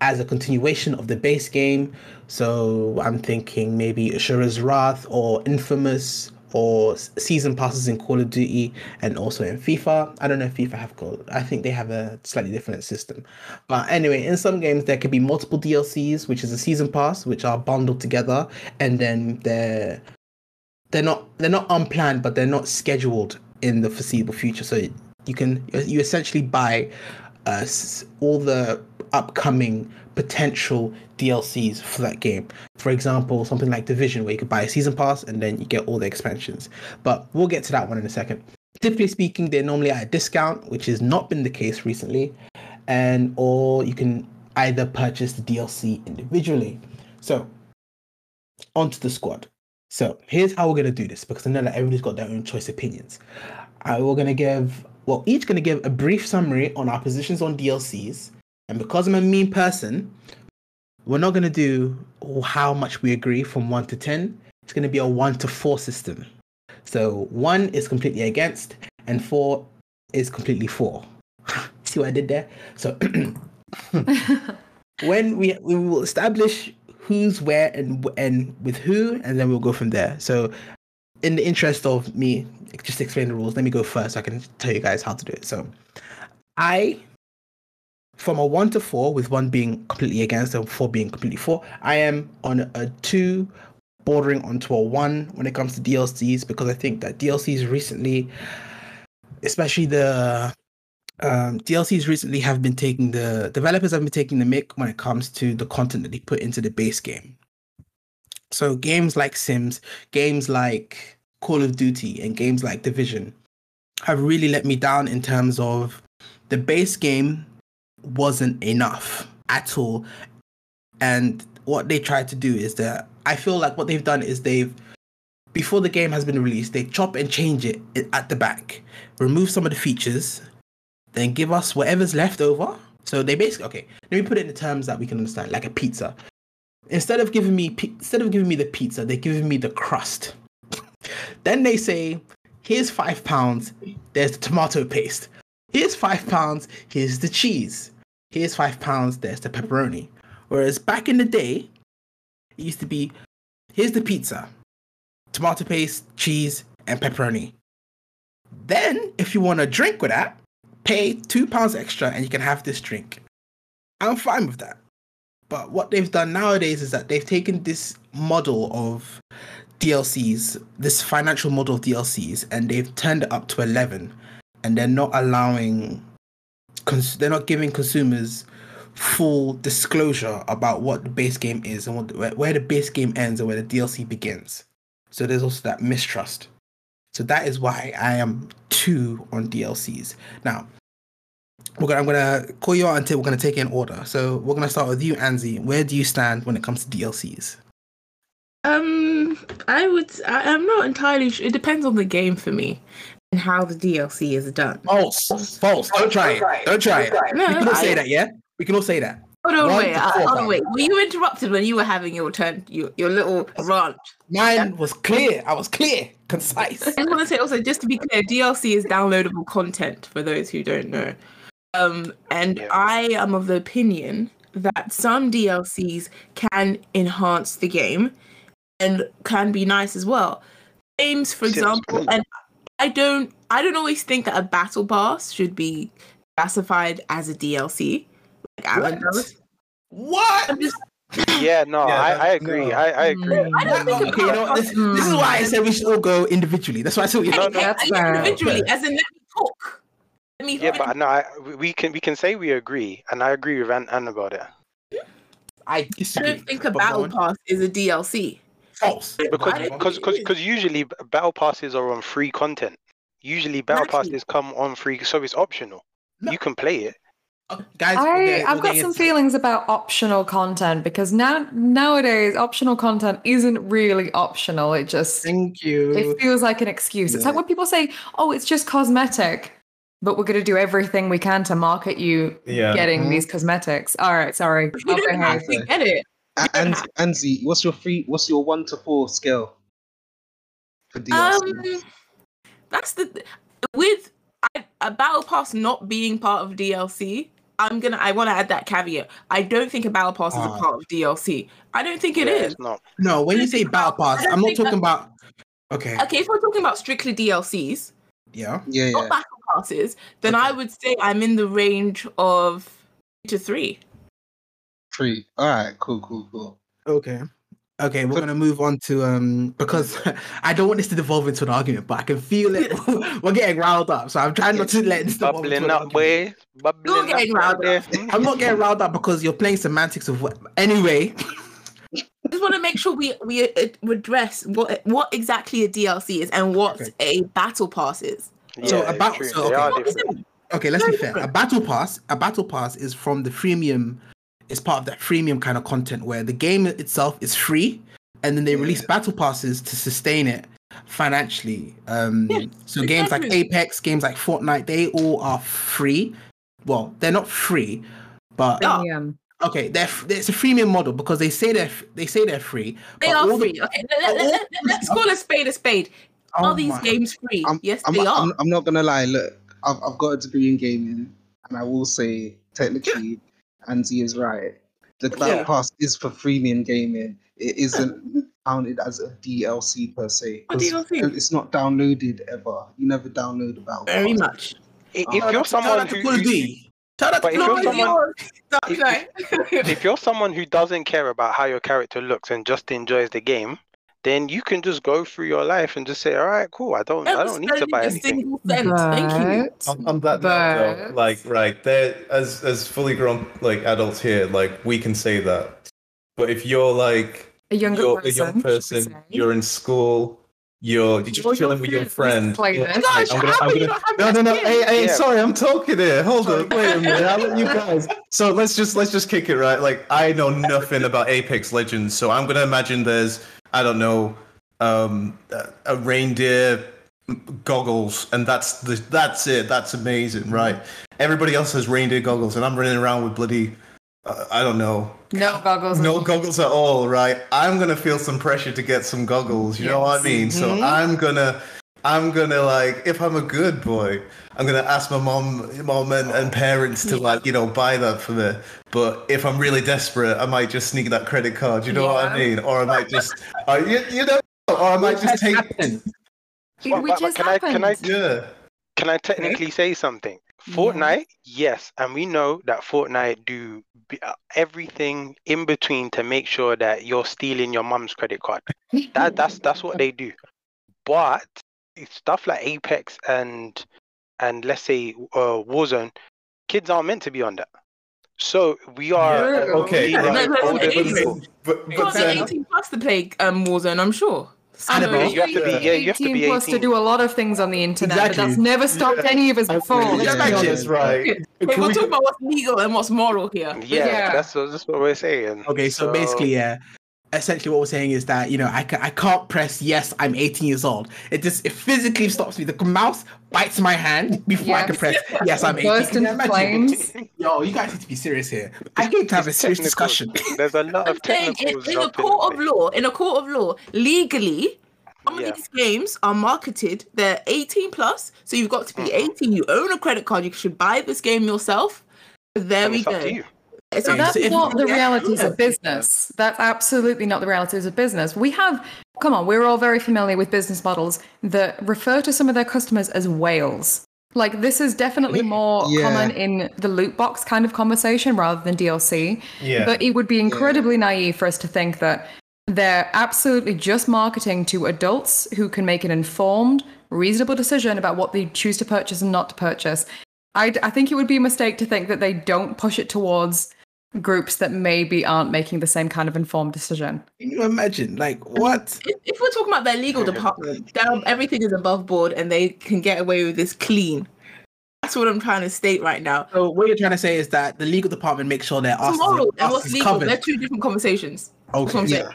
as a continuation of the base game. So I'm thinking maybe Asura's Wrath or Infamous or season passes in Call of Duty and also in FIFA. I don't know if FIFA have called. I think they have a slightly different system. But anyway, in some games there could be multiple DLCs, which is a season pass, which are bundled together, and then they're they're not they're not unplanned, but they're not scheduled in the foreseeable future. So you can you essentially buy uh, all the upcoming potential DLCs for that game. For example, something like Division, where you could buy a season pass and then you get all the expansions. But we'll get to that one in a second. Typically speaking, they're normally at a discount, which has not been the case recently, and or you can either purchase the DLC individually. So, onto the squad. So here's how we're gonna do this because I know that everybody's got their own choice opinions. I we're gonna give well each gonna give a brief summary on our positions on DLCs, and because I'm a mean person, we're not gonna do how much we agree from one to ten. It's gonna be a one to four system. So one is completely against, and four is completely for. See what I did there? So when we we will establish who's where and and with who, and then we'll go from there. So, in the interest of me just explain the rules, let me go first. So I can tell you guys how to do it. So, I from a one to four, with one being completely against and four being completely for, I am on a two, bordering onto a one when it comes to DLCs because I think that DLCs recently, especially the um, DLCs recently have been taking the developers have been taking the mic when it comes to the content that they put into the base game. So games like Sims, games like Call of Duty, and games like Division have really let me down in terms of the base game wasn't enough at all. And what they tried to do is that I feel like what they've done is they've before the game has been released, they chop and change it at the back, remove some of the features, then give us whatever's left over. So they basically okay. Let me put it in the terms that we can understand, like a pizza. Instead of giving me instead of giving me the pizza, they're giving me the crust. then they say, "Here's five pounds. There's the tomato paste. Here's five pounds. Here's the cheese. Here's five pounds. There's the pepperoni." Whereas back in the day, it used to be, "Here's the pizza, tomato paste, cheese, and pepperoni." Then, if you want a drink with that, pay two pounds extra and you can have this drink. I'm fine with that. But what they've done nowadays is that they've taken this model of DLCs, this financial model of DLCs, and they've turned it up to 11. And they're not allowing, cons- they're not giving consumers full disclosure about what the base game is and what, where, where the base game ends and where the DLC begins. So there's also that mistrust. So that is why I am two on DLCs. Now, we're gonna, I'm gonna call you out until we're gonna take it in order. So we're gonna start with you, Anzi. Where do you stand when it comes to DLCs? Um, I would. I, I'm not entirely sure. It depends on the game for me and how the DLC is done. False, false. Don't try it. Don't try it. No, We can all say I- that, yeah. We can all say that. Hold on, One wait. Uh, hold on, wait. Were you interrupted when you were having your turn? Your your little rant. Mine was clear. I was clear, concise. I want to say also, just to be clear, DLC is downloadable content for those who don't know. Um, and Yeah. I am of the opinion that some DLCs can enhance the game and can be nice as well. Games, for example, and I don't, I don't always think that a battle pass should be classified as a DLC, like Alan What? does. What? I'm just, Yeah, no, Yeah, I, I agree. no. I, I mm-hmm. agree. I don't think Okay, you know? This, this is why I said we should all go individually. That's why I said we. No, no. That's I- individually, as in let me talk. Let me. Yeah, but no, I, we- we can we can say we agree, and I agree with Anne, Anne about it. I I don't think a battle pass is a DLC. False. Because because because because usually battle passes are on free content. Usually battle Exactly. passes come on free, so it's optional. No. You can play it. Uh, guys, I, we're- I've we're got some feelings about optional content because now nowadays optional content isn't really optional. It just Thank you. it feels like an excuse. It's like when people say, "Oh, it's just cosmetic," but we're going to do everything we can to market you Yeah. getting Mhm. these cosmetics. All right, sorry. You I'll don't have to get it. And Anzi, what's your free? What's your one to four scale for DLC? Um, that's the with I, a battle pass not being part of DLC. I'm gonna. I want to add that caveat. I don't think a battle pass is Ah. a part of DLC. I don't think it yeah, is. It's not. No, when you say battle pass, I don't I'm not talking that- about. Okay. Okay, if we're talking about strictly DLCs, Yeah. yeah, not yeah. battle passes, then I would say I'm in the range of two to three. Free. All right. Cool. Cool. Cool. Okay. Okay, we're So- gonna move on to um because I don't want this to devolve into an argument, but I can feel it. we're getting riled up, so I'm trying not to let this devolve into an up, argument. boy. Bubbling up. getting right riled up. I'm not getting riled up because you're playing semantics of what. Anyway, I just want to make sure we we uh, address what what exactly a DLC is and what Okay. a battle pass is. So Yeah, about- so, okay. are What is different. it? Okay, let's Very be fair. A battle pass, a battle pass is from the freemium. It's part of that freemium kind of content where the game itself is free, and then they release battle passes to sustain it financially. Um, Yeah, so games like. Apex, games like Fortnite, they all are free. Well, they're not free, but Yeah. Premium. okay, they're it's a freemium model because they say they're they say they're free. They are all the- free. Okay, let, let, let, let, us call a spade a spade. Oh are these my- games free? I'm, yes, I'm, they are. I'm, I'm not gonna lie. Look, I've, I've got a degree in gaming, and I will say technically, Anzi is right. The battle Yeah. pass is for freemium gaming. It isn't counted as a DLC per se. A 'cause DLC? It's not downloaded ever. You never download about. battle Very pass. much. I- If uh-huh. you're Shout someone out to who, Call who- Duty. Shout out to But if you're someone- Dark if- if you're someone who doesn't care about how your character looks and just enjoys the game, then you can just go through your life and just say, "All right, cool. I don't, I don't need to buy a anything." single cent. Thank you. But- On, on that note, though, like, right, there, as as fully grown like adults here, like we can say that. But if you're like A younger you're person. a young person, you're in school, you're, you're just You're chilling with your friend. Play Yeah. Gosh, I'm gonna- I'm gonna- no, no, no. Hey, hey, Yeah. sorry, I'm talking here. Hold on, wait a minute. I'll let you guys. So let's just let's just kick it right. Like I know nothing about Apex Legends, so I'm gonna imagine there's I don't know um, a- reindeer goggles, and that's the that's it. That's amazing, right? Everybody else has reindeer goggles, and I'm running around with bloody uh, I don't know No goggles. no goggles at all, right? I'm gonna feel some pressure to get some goggles. You know what I mean? So Mhm. I'm gonna, I'm gonna like, if I'm a good boy, I'm gonna ask my mom, mom and, and parents to like, you know, buy that for me. But if I'm really desperate, I might just sneak that credit card. You know what I mean? Or I might just, uh, you, you know, or I might just take, happened. But- Which but- has but can I- can I- yeah. Can I technically say something? Yeah. Fortnite, yes, and we know that Fortnite do uh, everything in between to make sure that you're stealing your mum's credit card. That that's that's what they do. But it's stuff like Apex and and let's say uh, Warzone, kids aren't meant to be on that. So we are Yeah, Okay, being no, like no, no, older no, no, people. But, You but got then, be 18 plus to play um, Warzone, I'm sure. Annabelle. So- You have to be yeah, you have to 18 be plus to do a lot of things on the internet, but Exactly. that's never stopped Yeah. any of us before. let's let's Yeah, be imagine. honest. honest, right? We're we- talking about what's legal and what's moral here. Yeah, Yeah. that's what, that's what we're saying. Okay, so, basically, yeah. Essentially, what we're saying is that you know I, ca- I can't press yes. I'm 18 years old. It just it physically stops me. The mouse bites my hand before I can press yes. I'm 18. Burst Can you into imagine? flames. Yo, you guys need to be serious here. I hate to have a serious technical. discussion. There's a lot of saying in, in a court of law, in a court of law, legally, some Yeah. of these games are marketed. They're 18 plus, so you've got to be Mhm. 18. You own a credit card. You should buy this game yourself. There And we it's go. Up to you. It's So that's if- not the Yeah. realities Yeah. of business. That's absolutely not the realities of business. We have, come on, we're all very familiar with business models that refer to some of their customers as whales. Like this is definitely more Yeah. common in the loot box kind of conversation rather than DLC. Yeah. But it would be incredibly naive for us to think that they're absolutely just marketing to adults who can make an informed, reasonable decision about what they choose to purchase and not to purchase. I, I think it would be a mistake to think that they don't push it towards groups that maybe aren't making the same kind of informed decision. Can you imagine? Like what? If, if we're talking about their legal department, everything is above board and they can get away with this clean. That's what I'm trying to state right now. So what you're trying to say is that the legal department makes sure their What's asses, moral and what's legal? covered. They're two different conversations. That's what Okay. I'm saying.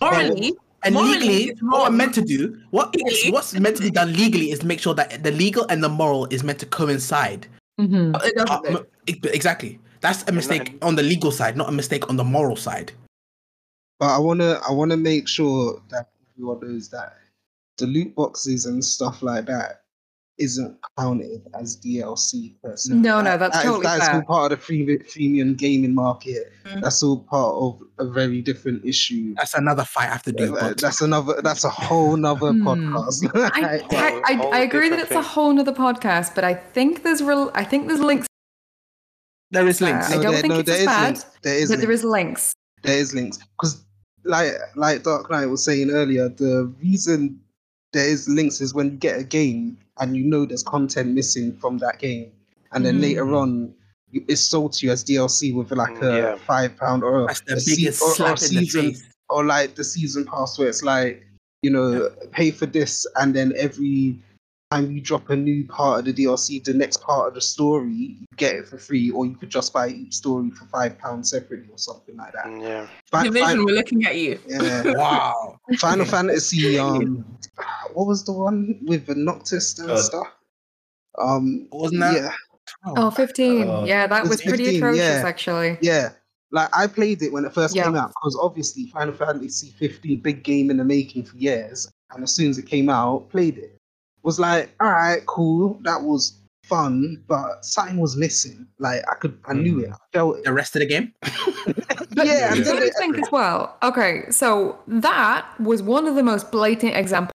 Morally, And morally, legally, what we're meant to do, what Legally. what's meant to be done legally is make sure that the legal and the moral is meant to coincide. Mm-hmm. It doesn't. Uh, though. m- exactly. That's a mistake then- on the legal side, not a mistake on the moral side. But I wanna I wanna make sure that everyone knows that the loot boxes and stuff like that isn't counted as DLC per se. No, no, that's that is- totally that is fair. all part of the free, premium gaming market. Mm. That's all part of a very different issue. That's another fight I have to do. But That's another. That's a whole nother Hmm. podcast. I, I, I, I agree that different it's a whole nother podcast, but I think there's real. I think there's links. There is links. I don't there, think it's there as is bad, links. There is but links. there is links. there is links because like like Dark Knight was saying earlier, the reason there is links is when you get a game and you know there's content missing from that game, and then Mhm. later on it's sold to you as DLC with like a Mm, Yeah. five pound or That's the a se- biggest or- or slap in the season face. or like the season pass where it's like you know pay for this and then every time you drop a new part of the DLC, the next part of the story, you get it for free, or you could just buy each story for five pounds separately or something like that. Yeah. Fi- Division, fi- we're looking at you. yeah. Wow. Final Fantasy. Um, what was the one with the Noctis and Uh, stuff? Um, Wasn't that? yeah, Oh, 15. Uh, yeah, that was was pretty 15, atrocious, yeah. actually. yeah. Like I played it when it first Yeah. came out because obviously Final Fantasy 15, big game in the making for years, and as soon as it came out, played it. Was like, all right, cool, that was fun, but something was missing. Like I could, I knew it, I felt it. The rest of the game? But Yeah, and do then you think as well? Okay, so that was one of the most blatant examples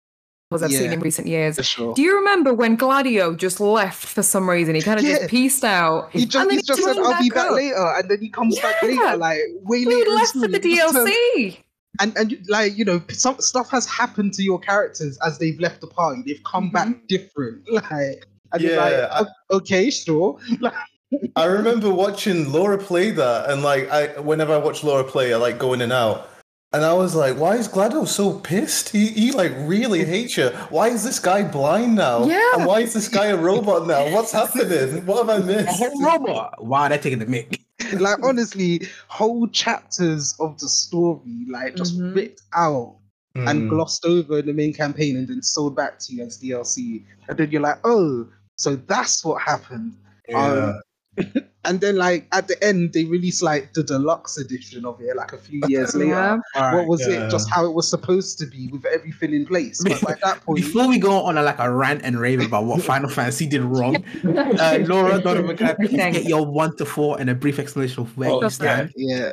I've seen in recent years. Sure. Do you remember when Gladio just left for some reason? He kind of Yeah. just pieced out. He just, and then he just said, "I'll be back back up. later," and then he comes back later, like way He later. in left for the story. He just turned- DLC. And and like you know some stuff has happened to your characters as they've left the party they've come back mm-hmm. different like and you're Yeah, like, "O- okay sure like, I remember watching Laura play that, and like I, whenever I watch Laura play, I like go in and out, and I was like, "Why is Gladio so pissed? He, he like really hates you. Why is this guy blind now? Yeah. And why is this guy a robot now? What's happening? What have I missed?" whole robot. Wow, they're taking the mic. like honestly whole chapters of the story like just Mhm. ripped out and Mm. glossed over in the main campaign and then sold back to you as DLC and then you're like oh so that's what happened Yeah. and then like at the end they released like the deluxe edition of it like a few years later Yeah. what was yeah. it? Just how it was supposed to be with everything in place. But by that point, Before we go on a, like a rant and rave about what Final Fantasy did wrong, uh, Laura, Donovan, can I please get your one to four and a brief explanation of where Oh, you stand? yeah,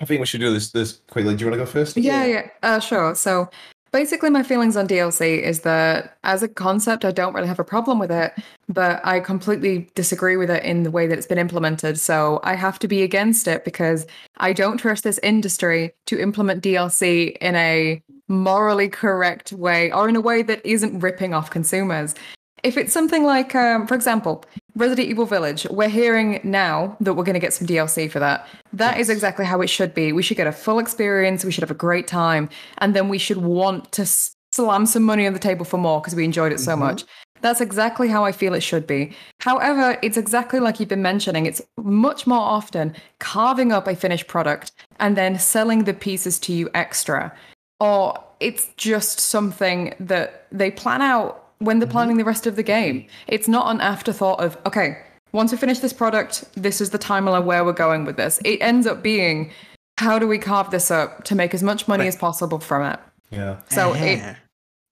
I think we should do this this quickly. Do you want to go first? Yeah, yeah, uh, sure. So basically, my feelings on DLC is that as a concept, I don't really have a problem with it, but I completely disagree with it in the way that it's been implemented. So I have to be against it because I don't trust this industry to implement DLC in a morally correct way or in a way that isn't ripping off consumers. If it's something like, um, for example, Resident Evil Village, we're hearing now that we're going to get some DLC for that. That is exactly how it should be. We should get a full experience. We should have a great time, and then we should want to slam some money on the table for more because we enjoyed it so mm-hmm. much. That's exactly how I feel it should be. However, it's exactly like you've been mentioning. It's much more often carving up a finished product and then selling the pieces to you extra. Or it's just something that they plan out when they're planning the rest of the game. It's not an afterthought of, okay, once we finish this product, this is the timeline where we're going with this. It ends up being, how do we carve this up to make as much money as possible from it? Yeah. So Uh-huh. it,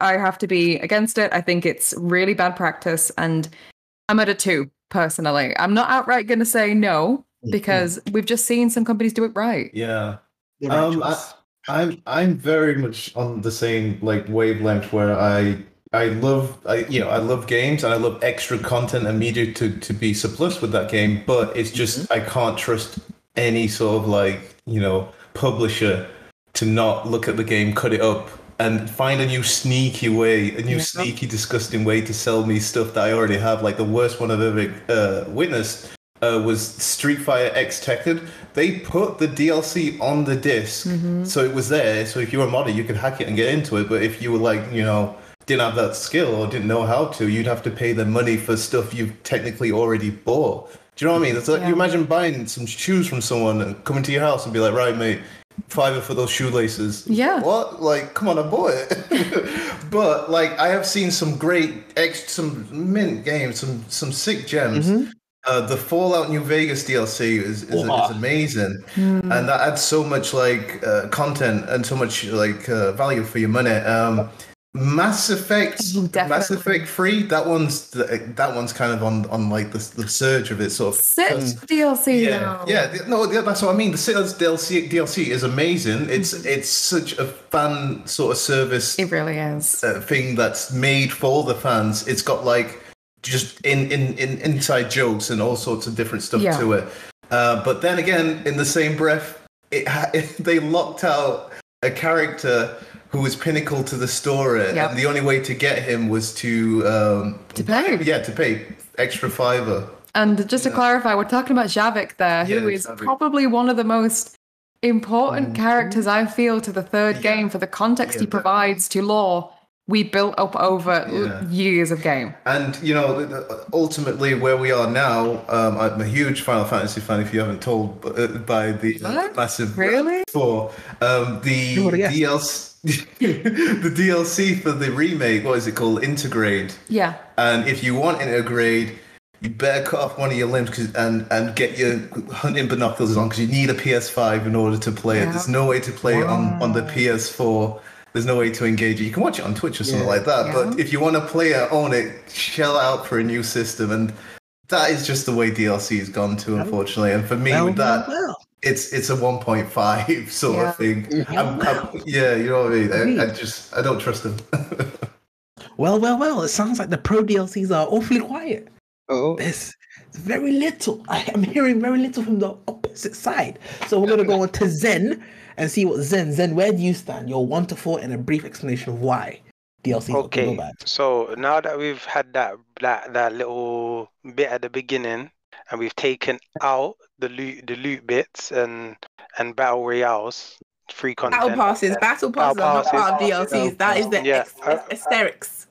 I have to be against it. I think it's really bad practice, and I'm at a two personally. I'm not outright going to say no because we've just seen some companies do it right. Yeah. Um, righteous. I'm I'm very much on the same like wavelength where I I love I you know I love games and I love extra content and media to to be surplus with that game, but it's just I can't trust any sort of like you know publisher to not look at the game, cut it up, and find a new sneaky way, a new Yeah. sneaky disgusting way to sell me stuff that I already have. Like the worst one I've ever uh, witnessed uh, was Street Fighter X Tekken. They put the DLC on the disk, so it was there. So if you were a modder, you could hack it and get into it. But if you were like, you know, didn't have that skill or didn't know how to, you'd have to pay them money for stuff you've technically already bought. Do you know what I mean? It's like you imagine buying some shoes from someone and coming to your house and be like, right, mate, fiver for those shoelaces. Yeah. What? Like, come on, I bought it. but like, I have seen some great, ex- some mint games, some some sick gems. Uh, the Fallout New Vegas DLC is is, Wow. is amazing, and that adds so much like uh, content and so much like uh, value for your money. Um, Mass Effect, Oh, Mass. Effect Three. That one's that one's kind of on on like the the surge of it, sort of. Sit DLC. Yeah, though. yeah, no, th- that's what I mean. The Sinners DLC DLC is amazing. It's it's such a fan sort of service It really is. uh, thing that's made for the fans. It's got like just in, in, in inside jokes and all sorts of different stuff Yeah. to it. Uh, but then again, in the same breath, it, ha- they locked out a character who was pinnacle to the story, Yep. and the only way to get him was to um, To pay. Yeah, to pay extra fiver. And just to clarify, we're talking about Javik there, who Yeah, is Javik. probably one of the most important Mhm. characters I feel to the third Yeah. game for the context he provides to lore we built up over Yeah. years of game. And you know, th- th- ultimately, where we are now, um, I'm a huge Final Fantasy fan. If you haven't told uh, by the uh, massive Really? four, um, the Who would've guessed? DLC, the DLC for the remake, what is it called? Intergrade. Yeah. And if you want Intergrade, you better cut off one of your limbs 'cause- and and get your hunting binoculars on because you need a PS5 in order to play it. There's no way to play it on on the PS4. There's no way to engage it. You can watch it on Twitch or something Yeah. like that. Yeah. But if you want to play it, own it, shell out for a new system. And that is just the way DLC has gone to, unfortunately. And for me, Well, with that, well, it's it's a 1.5 sort Yeah. of thing. well. I'm, I'm, yeah, you know what I mean. I, I just I don't trust them. well, well, well. It sounds like the pro DLCs are awfully quiet. Oh, There's very little. I am hearing very little from the opposite side. So we're gonna go on to Zen and see what Zen. Zen, where do you stand? Your one to four and a brief explanation of why DLC Okay, go bad. so now that we've had that that that little bit at the beginning, and we've taken out the loot the loot bits and and battle royales, free content. Battle passes, battle passes are not part of passes. DLCs. That is the Yeah, ex- uh, hysterics.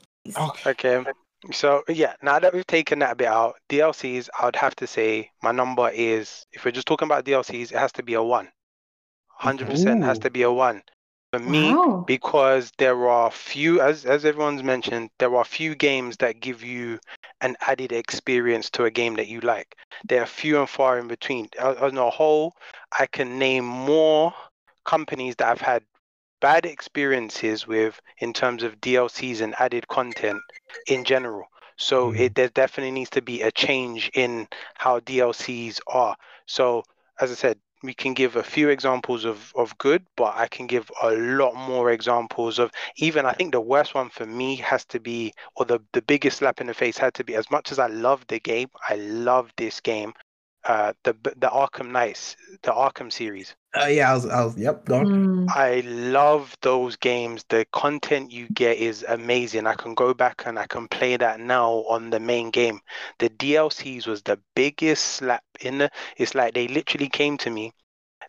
Okay. So yeah, now that we've taken that bit out, DLCs, I would have to say my number is if we're just talking about DLCs, it has to be a one. Hundred percent has to be a one. For me, Wow. because there are few as as everyone's mentioned, there are few games that give you an added experience to a game that you like. They are few and far in between. On a whole, I can name more companies that I've had bad experiences with in terms of DLCs and added content in general. So hmm. it there definitely needs to be a change in how DLCs are. So as I said, we can give a few examples of, of good, but I can give a lot more examples of even I think the worst one for me has to be or the, the biggest slap in the face had to be as much as I love the game, I love this game. Uh the the Arkham Knights, the Arkham series. Uh, yeah, I was, I was, yep, go on. Mm. I love those games. The content you get is amazing. I can go back and I can play that now on the main game. The DLCs was the biggest slap in the. It's like they literally came to me,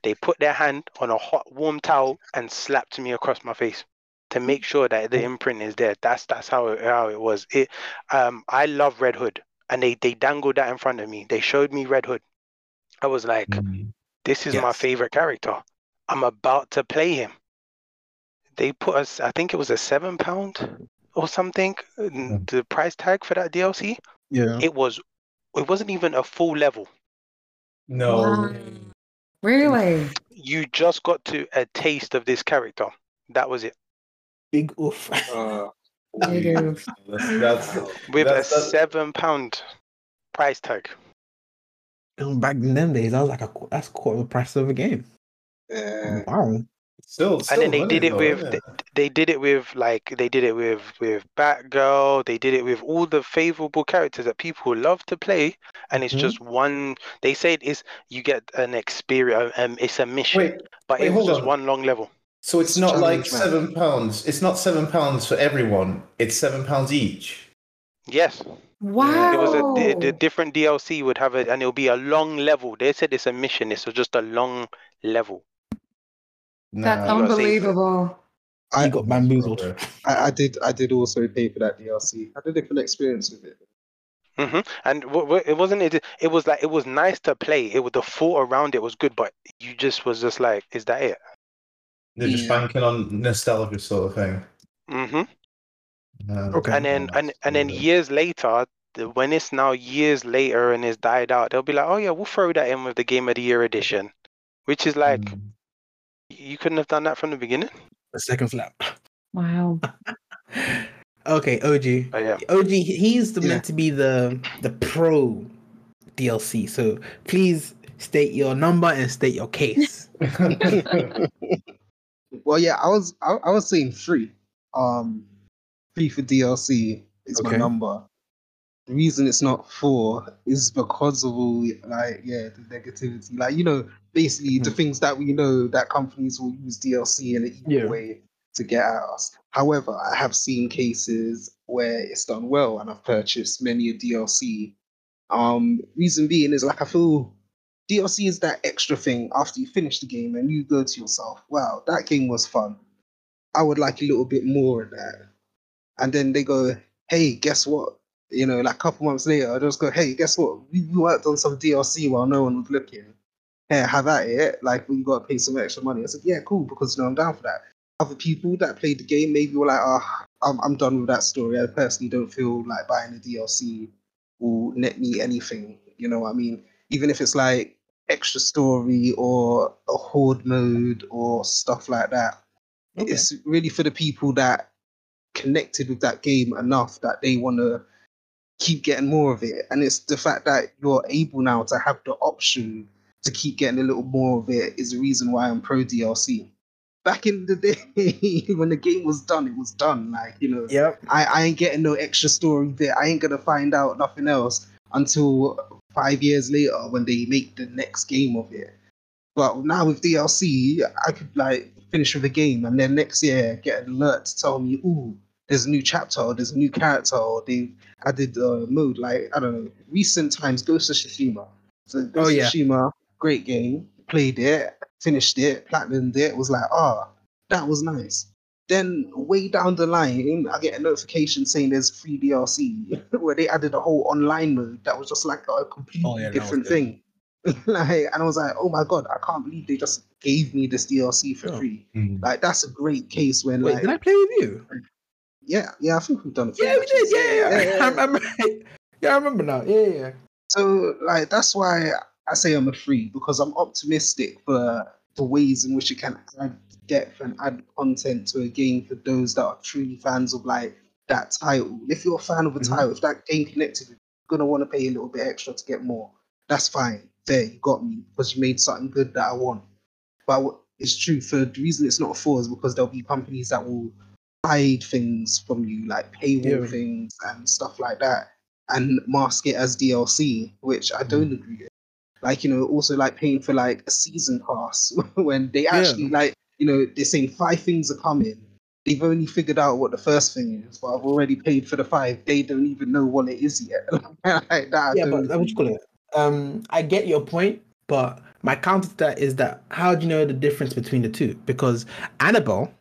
they put their hand on a hot warm towel and slapped me across my face to make sure that the imprint is there. That's that's how it, how it was. It. Um, I love Red Hood, and they they dangled that in front of me. They showed me Red Hood. I was like, this is my favorite character. I'm about to play him. They put us, I think it was a seven pound or something, n- the price tag for that DLC. Yeah. It was, it wasn't even a full level. No. Wow. Really? You just got to a taste of this character. That was it. Big oof. uh, Negative. That's, that's With That's- a that's- seven pound price tag. And Back in them days, I was like, a, that's quarter of the price of a game. yeah. Wow. still, and then they money did it though, with isn't they, they did it with like they did it with with Batgirl. They did it with all the favorable characters that people love to play, and it's Mhm. just one. They say it is you get an experience. Um, it's a mission, Wait, but wait, it was just on. one long level. So it's not like man. seven pounds. It's not seven pounds for everyone. It's seven pounds each. Yes, Wow. it was a the, the different DLC would have it, and it'll be a long level. They said it's a mission. It's just a long level. That's Nah, you gotta say- unbelievable. I I, got bamboozled. brother. I, I did I did also pay for that DLC. I had a different experience with it. hmm And w- w- it wasn't it. It was like it was nice to play. It was the thought around it was good, but you just was just like, is that it? They're just Yeah. banking on nostalgia sort of thing. hmm Um, Okay. and then and, and then years later the, when it's now years later and it's died out they'll be like oh yeah we'll throw that in with the game of the year edition which is like Mm. you couldn't have done that from the beginning The second slap. Wow. Okay, OG. but yeah OG, he's the, Yeah. meant to be the the pro DLC. So please state your number and state your case. Well, yeah, I was I, I was saying three. Um, three for DLC is my number. The reason it's not four is because of all like yeah the negativity. Like you know, basically the Hmm. things that we know that companies will use DLC in an evil Yeah. way to get at us. However, I have seen cases where it's done well, and I've purchased many a DLC. Um, reason being is like I feel DLC is that extra thing after you finish the game and you go to yourself, wow, that game was fun. I would like a little bit more of that. And then they go, hey, guess what? You know, like a couple months later, I just go, hey, guess what? We worked on some DLC while no one was looking. Hey, have at it. Like, we got to pay some extra money. I said, yeah, cool, because you know, I'm down for that. Other people that played the game maybe were like, oh, I'm, I'm done with that story. I personally don't feel like buying a DLC will net me anything. You know what I mean? Even if it's like extra story or a horde mode or stuff like that. Okay. It's really for the people that connected with that game enough that they want to keep getting more of it. And it's the fact that you're able now to have the option to keep getting a little more of it is the reason why I'm pro DLC. Back in the day, when the game was done, it was done. Like, you know, Yep. I, I ain't getting no extra story there. I ain't gonna find out nothing else until five years later when they make the next game of it. But now with DLC, I could like finish with a game and then next year get an alert to tell me, ooh, there's a new chapter or there's a new character or they added a mode. Like, I don't know, recent times, Ghost of Tsushima. So Ghost Oh, yeah. of Tsushima, great game. Played it, finished it, platinumed it, was like, ah, that was nice. Then way down the line, I get a notification saying there's free DLC where they added a whole online mode that was just like a completely Oh, yeah, different thing. like, and I was like, oh my god, I can't believe they just gave me this DLC for Oh. free. Hmm. Like, that's a great case when, Wait, like, did I play with you? yeah, yeah, I think we've done it. Yeah, we did. Yeah, yeah, yeah. I remember. Yeah, I remember now. Yeah, yeah. yeah. So, like, that's why I say I'm a free because I'm optimistic for the ways in which it can add depth and add content to a game for those that are truly fans of like that title. If you're a fan of a Mhm. title, if that game connected, you, you're gonna want to pay a little bit extra to get more. That's fine. There, you got me because you made something good that I want. But it's true for the reason it's not a four is because there'll be companies that will hide things from you, like paywall Yeah. things and stuff like that, and mask it as DLC, which I don't agree with. Like, you know, also like paying for like a season pass when they actually like, you know, they're saying five things are coming. They've only figured out what the first thing is, but I've already paid for the five. They don't even know what it is yet. like that, yeah, but what you call it? Um, I get your point, but my counter to that is that how do you know the difference between the two? Because Annabelle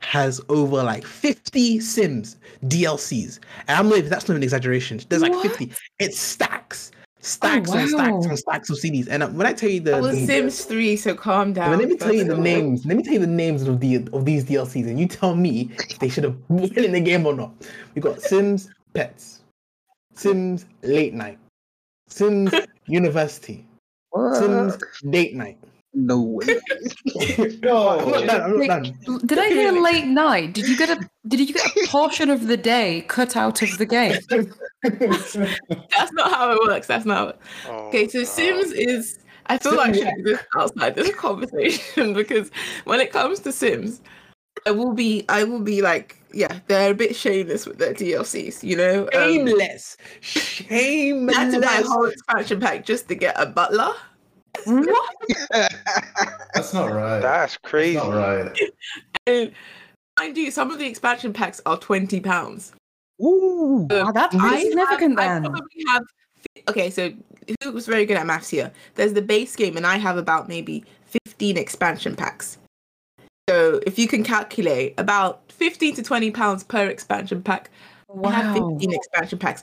has over like 50 Sims DLCs. And I'm not even that's not an exaggeration. There's like What? 50. It stacks, stacks and stacks and stacks of CDs. And uh, when I tell you the, That was the- Sims 3, so calm down. let me tell you the first of all. names. Let me tell you the names of the of these DLCs, and you tell me if they should have been in the game or not. We got Sims Pets, Sims Late Night, Sims University, Sims Date Night. No way. I'm not done. I'm not done. Did I hear late night? Did you get a did you get a portion of the day cut out of the game? That's not how it works. That's not. How it... Oh, Okay, so no. Sims is. I feel like I should do this outside this conversation because when it comes to Sims, I will be. I will be like, yeah, they're a bit shameless with their DLCs. You know, um, Shameless, I had to buy a whole expansion pack just to get a butler. What? That's not right. That's That's crazy. not right. And mind you, some of the expansion packs are twenty pounds. Ooh. Wow, that's I significant I then. probably have. Okay, so who was very good at maths here? There's the base game, and I have about maybe 15 expansion packs. So if you can calculate, about 15 to 20 pounds per expansion pack. wow. I have 15 expansion packs.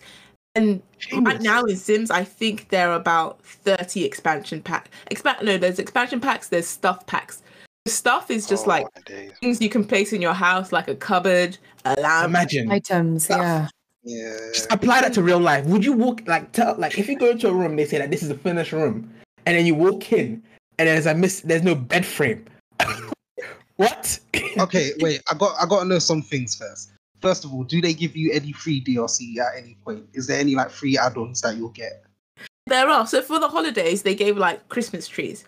And right now in Sims, I think there are about 30 expansion pack. Expa- no, there's expansion packs, there's stuff packs. The stuff is just Oh, like my things you can place in your house, like a cupboard, a lamp. Imagine. Items, yeah. Yeah. Just apply that to real life. Would you walk like tell like if you go into a room, they say that this is a finished room, and then you walk in, and there's a miss, there's no bed frame. what? okay, wait. I got I got to know some things first. First of all, do they give you any free DLC at any point? Is there any like free add-ons that you'll get? There are. So for the holidays, they gave like Christmas trees.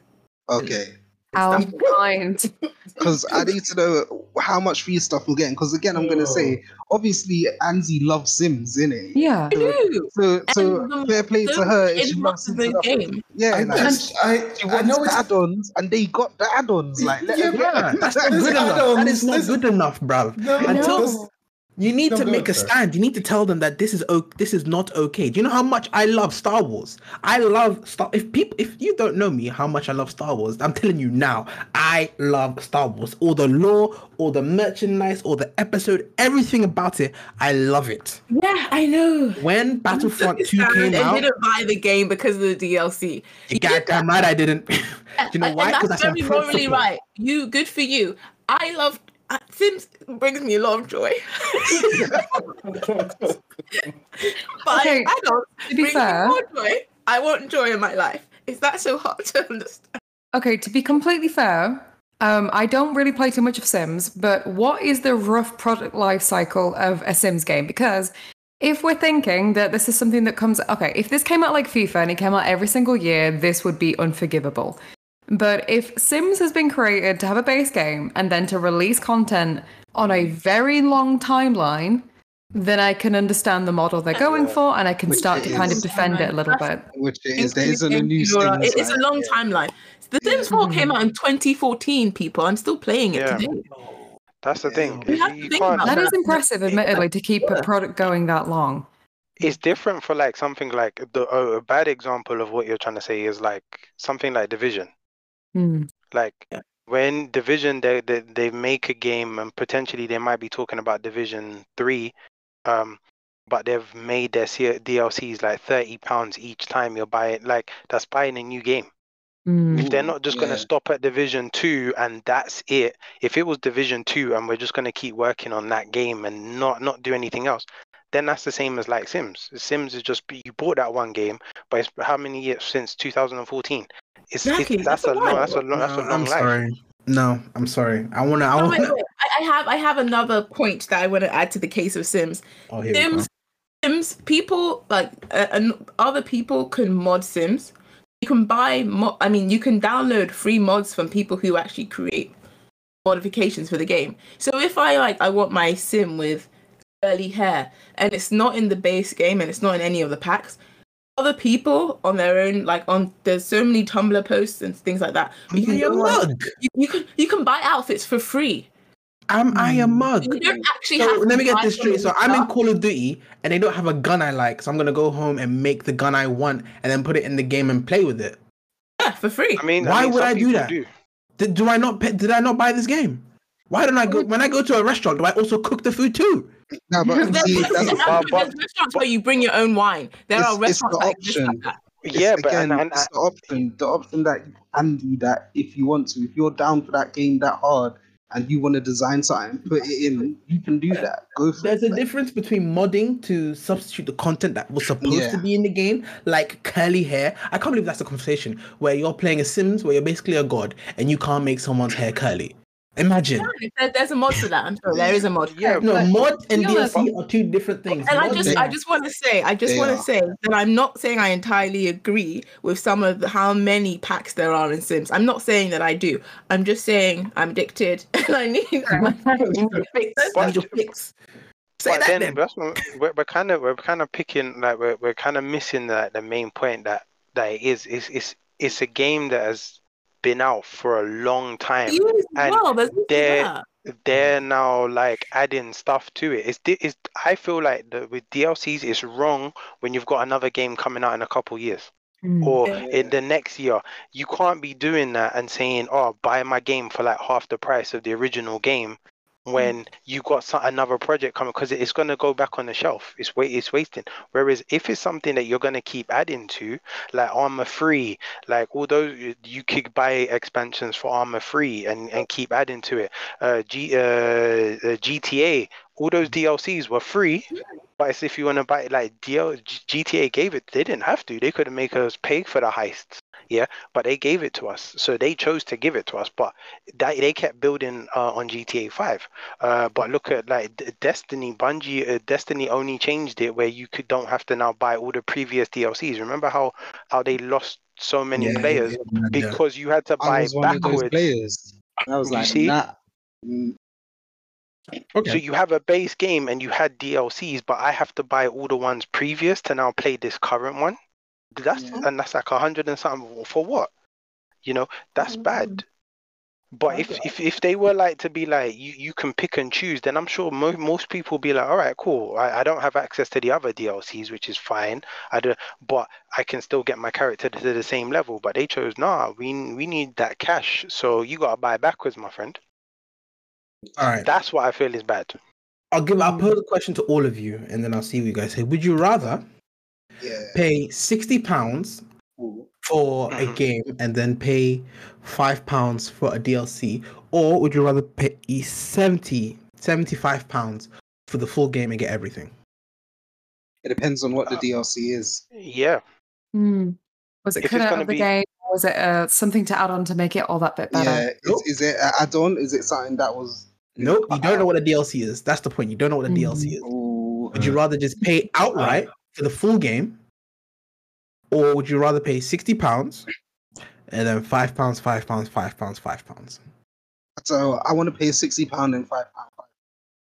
Okay, How Stuff. kind. because I need to know how much free stuff we're getting. Because again, I'm gonna say, obviously, Anzi loves Sims, innit? Yeah. I do. So, so the- fair play to her if she not loves the Sims enough. game. Yeah, I like, I, she I know the it's add-ons, and they got the add-ons. Like, Yeah, Yeah, that's not good enough. That add-ons, not good enough, bruv. no, Until- there's- You need No, to make a on, stand. You need to tell them that this is o- this is not okay. Do you know how much I love Star Wars? I love Star. If people, if you don't know me, how much I love Star Wars, I'm telling you now. I love Star Wars. All the lore, all the merchandise, all the episode, everything about it. I love it. Yeah, I know. When Battlefront Two came out, out, didn't buy the game because of the DLC. you goddamn right I didn't. Do you know why? Because that's that's very morally right. You good for you. I love Sims brings me a lot of joy. but Okay, adults to be fair- me more joy. I want joy in my life. Is that so hard to understand? Okay, to be completely fair, um, I don't really play too much of Sims, but what is the rough product life cycle of a Sims game? Because if we're thinking that this is something that comes, okay, if this came out like FIFA and it came out every single year, this would be unforgivable. But if Sims has been created to have a base game and then to release content on a very long timeline, then I can understand the model they're going for and I can Which start to it kind of defend it a little bit. Which it is. There Including isn't a new Euro- Sims, it- It's a like- long timeline. The Sims 4 came out in 2014, people. I'm still playing it Yeah. today. That's the thing. We is you think can't- That is impressive, admittedly, to keep a product going that long. it's different for like something like the a bad example of what you're trying to say is like something like division Hmm. like when division they, they they make a game and potentially they might be talking about division 3 um but they've made their C- DLCs like 30 pounds each time you're buying like that's buying a new game. Hmm. if they're not just going to stop at division 2 and that's it if it was division 2 and we're just going to keep working on that game and not not do anything else then that's the same as like sims. Sims is just you bought that one game but it's how many years since? 2014 it's, Exactly, it's that's, that's a a long that's a long that's a long I'm life sorry. No, I'm sorry. I wanna. I wanna. wait. I, I have I have another point that I want to add to the case of Sims. Oh, here we go. Sims, Sims, people like uh, and other people can mod Sims. You can buy mo- I mean, you can download free mods from people who actually create modifications for the game. So if I like, I want my Sim with curly hair, and it's not in the base game, and it's not in any of the packs. Other people on their own, like on there's so many Tumblr posts and things like that. You can Am I a go on- mug? you, you can you can buy outfits for free. Am I a mm. mug? You don't actually So have. let me get this straight. So all I'm in. Call of Duty and they don't have a gun I like, so I'm gonna go home and make the gun I want and then put it in the game and play with it. Yeah, for free. i mean Why I mean, would I do that? do. Did, do I not? Pay, did I not buy this game? Why don't I go when I go to a restaurant? Do I also cook the food too? No, but There's, see, there's that's, but- but- restaurants where you bring your own wine. There It's- are it's the restaurants like this like option. that. yeah it's, but again, and, and, it's the option. The option that you can do that if you want to. If you're down for that game that hard and you want to design something, put it in. You can do that. Go for There's it. a difference between modding to substitute the content that was supposed to be in the game, like curly hair. I can't believe that's a conversation where you're playing a Sims where you're basically a god and you can't make someone's hair curly. Imagine. There, there's a mod for that. I'm sure there is a mod. Yeah, No, mod and to honest- DLC are two different things. And I just, is- I just want to say, I just want to say that I'm not saying I entirely agree with some of the, how many packs there are in Sims. I'm not saying that I do. I'm just saying I'm addicted and I need, I need a fix. I need your fix. Say but that then, then. we're, we're kind of we're kind of picking like we're, we're kind of missing the, the main point that that it is is it's it's a game that has been out for a long time You And well, they're- that. they're now like adding stuff to it. It's, di- it's I feel like the, with DLCs, it's wrong when you've got another game coming out in a couple years Hmm. or in the next year. You can't be doing that and saying, "Oh, buy my game for like half the price of the original game." When you got some, another project coming, because it's going to go back on the shelf. It's wait, it's wasting. Whereas if it's something that you're going to keep adding to, like Armor Free, like all those, you could buy expansions for Armor Free and, and keep adding to it uh, G, uh, uh, GTA, all those DLCs were free. But it's if you want to buy it, like DL, G- GTA gave it, they didn't have to. They could have made us pay for the heists, yeah. But they gave it to us, so they chose to give it to us. But that, they kept building uh, on GTA Five. Uh, but look at like Destiny, Bungie, uh, Destiny only changed it where you could don't have to now buy all the previous DLCs. Remember how how they lost so many Yeah, players yeah, yeah. because you had to I buy was one of those backwards. players. I was You like, see? nah. Okay. So you have a base game and you had DLCs, but I have to buy all the ones previous to now play this current one. That's Yeah. and that's like a hundred and something for what? You know, that's mm-hmm. bad. But if, if if they were like to be like you, you can pick and choose, then I'm sure mo- most people be like, all right, cool. I, I don't have access to the other DLCs, which is fine. I do, but I can still get my character to the same level. But they chose, nah, we we need that cash, so you gotta buy backwards, my friend. All right. That's what I feel is bad. I'll give. I'll pose a question to all of you, and then I'll see what you guys say. Would you rather Yeah. pay sixty pounds for a Mhm. game and then pay five pounds for a DLC, or would you rather pay 70 75 pounds for the full game and get everything? It depends on what the Uh, DLC is. Yeah, Hmm. Was it cut out of the be- game, or was it uh, something to add on to make it all that bit better? Yeah. Is, Nope. is it an add-on? Is it something that was? Nope, you don't know what a DLC is. That's the point. You don't know what a DLC is. Ooh. Would you rather just pay outright for the full game, or would you rather pay sixty pounds and then five pounds, five pounds, five pounds, five pounds? So I want to pay sixty pound and five pound.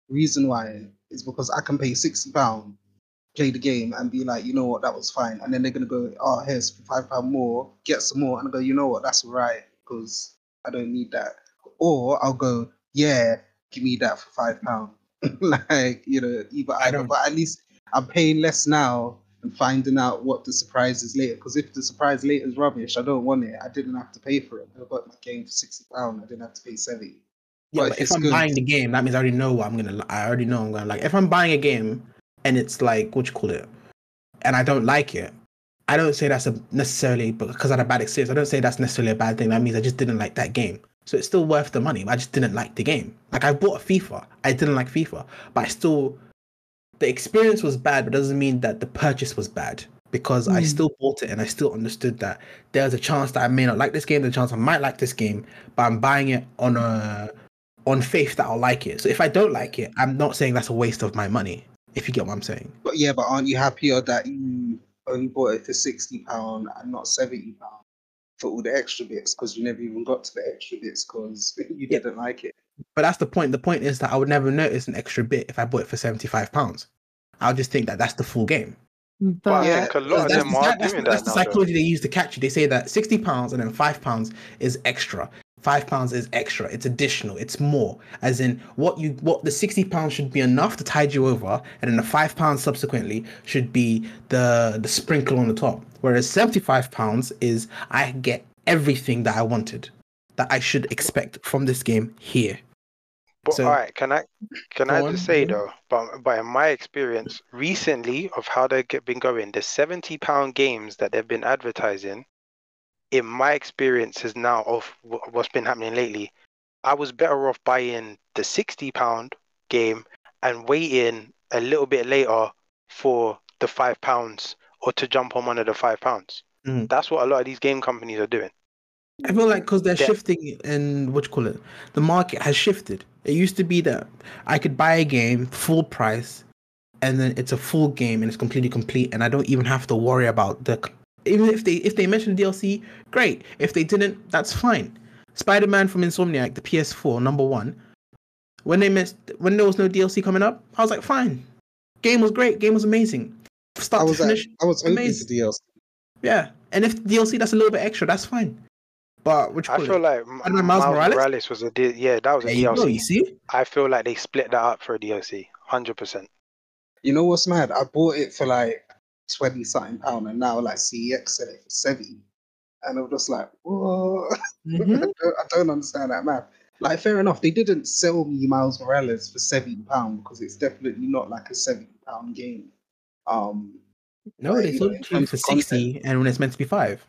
Reason why is because I can pay sixty pound, play the game, and be like, you know what, that was fine. And then they're gonna go, oh, here's five pound more, get some more, and I go, you know what, that's all right because I don't need that. Or I'll go, yeah, give me that for five pound. like you know, either I either. don't- But at least I'm paying less now and finding out what the surprise is later. Because if the surprise later is rubbish, I don't want it. I didn't have to pay for it. I got my game for sixty pound. I didn't have to pay seventy. Yeah, But but if if I'm good- buying the game, that means I already know what I'm gonna. I already know I'm gonna like. If I'm buying a game and it's like what you call it, and I don't like it, I don't say that's a necessarily because I had a bad experience. I don't say that's necessarily a bad thing. That means I just didn't like that game. So it's still worth the money. But I just didn't like the game. Like I bought FIFA, I didn't like FIFA, but I still. The experience was bad, but doesn't mean that the purchase was bad because I Mm. still bought it and I still understood that there's a chance that I may not like this game, there's a chance I might like this game, but I'm buying it on a on faith that I'll like it. So if I don't like it, I'm not saying that's a waste of my money. If you get what I'm saying. But yeah, but aren't you happier that you only bought it for sixty pound and not seventy pound for all the extra bits because you never even got to the extra bits because you Yeah. didn't like it. But that's the point. The point is that I would never notice an extra bit if I bought it for seventy five pounds. I'll just think that that's the full game. but But I Yeah, think a lot of that's them the, are that's, doing that's that the now. though. psychology they use to catch you. They say that sixty pounds and then five pounds is extra. Five pounds is extra. It's additional. It's more. As in, what you what the sixty pounds should be enough to tide you over, and then the five pounds subsequently should be the the sprinkle on the top. Whereas seventy five pounds is I get everything that I wanted, that I should expect from this game here. But So- all right, can I can I just on, say yeah. though, but but in my experience recently of how they've been going, the seventy pound games that they've been advertising, in my experience is now of wh- what's been happening lately. I was better off buying the sixty pound game and waiting a little bit later for the five pounds or to jump on one of the five pounds. Mm. That's what a lot of these game companies are doing. I feel like because they're Yeah. shifting and what you call it, the market has shifted. It used to be that I could buy a game full price, and then it's a full game and it's completely complete, and I don't even have to worry about the. Even if they if they mention DLC, great. If they didn't, that's fine. Spider Man from Insomniac, the PS4 number one. When they missed, when there was no DLC coming up, I was like, fine. Game was great. Game was amazing. Start I to was like, finish, I was amazing. DLC. yeah. And if DLC that's a little bit extra, that's fine. But which I feel like M- Spider-Man Miles Miles Morales? Morales? was a D- yeah, that was a there you DLC. go. You see. I feel like they split that up for a DLC, hundred percent. You know what's mad? I bought it for like twenty something pound, and now like CeX said it for seventy, and I'm just like, whoa. I, Mhm. don't, I don't understand that math. Like, fair enough, they didn't sell me Miles Morales for seventy pound because it's definitely not like a seventy pound game. Um, No, they sold it to you for of content. sixty, and when it's meant to be five.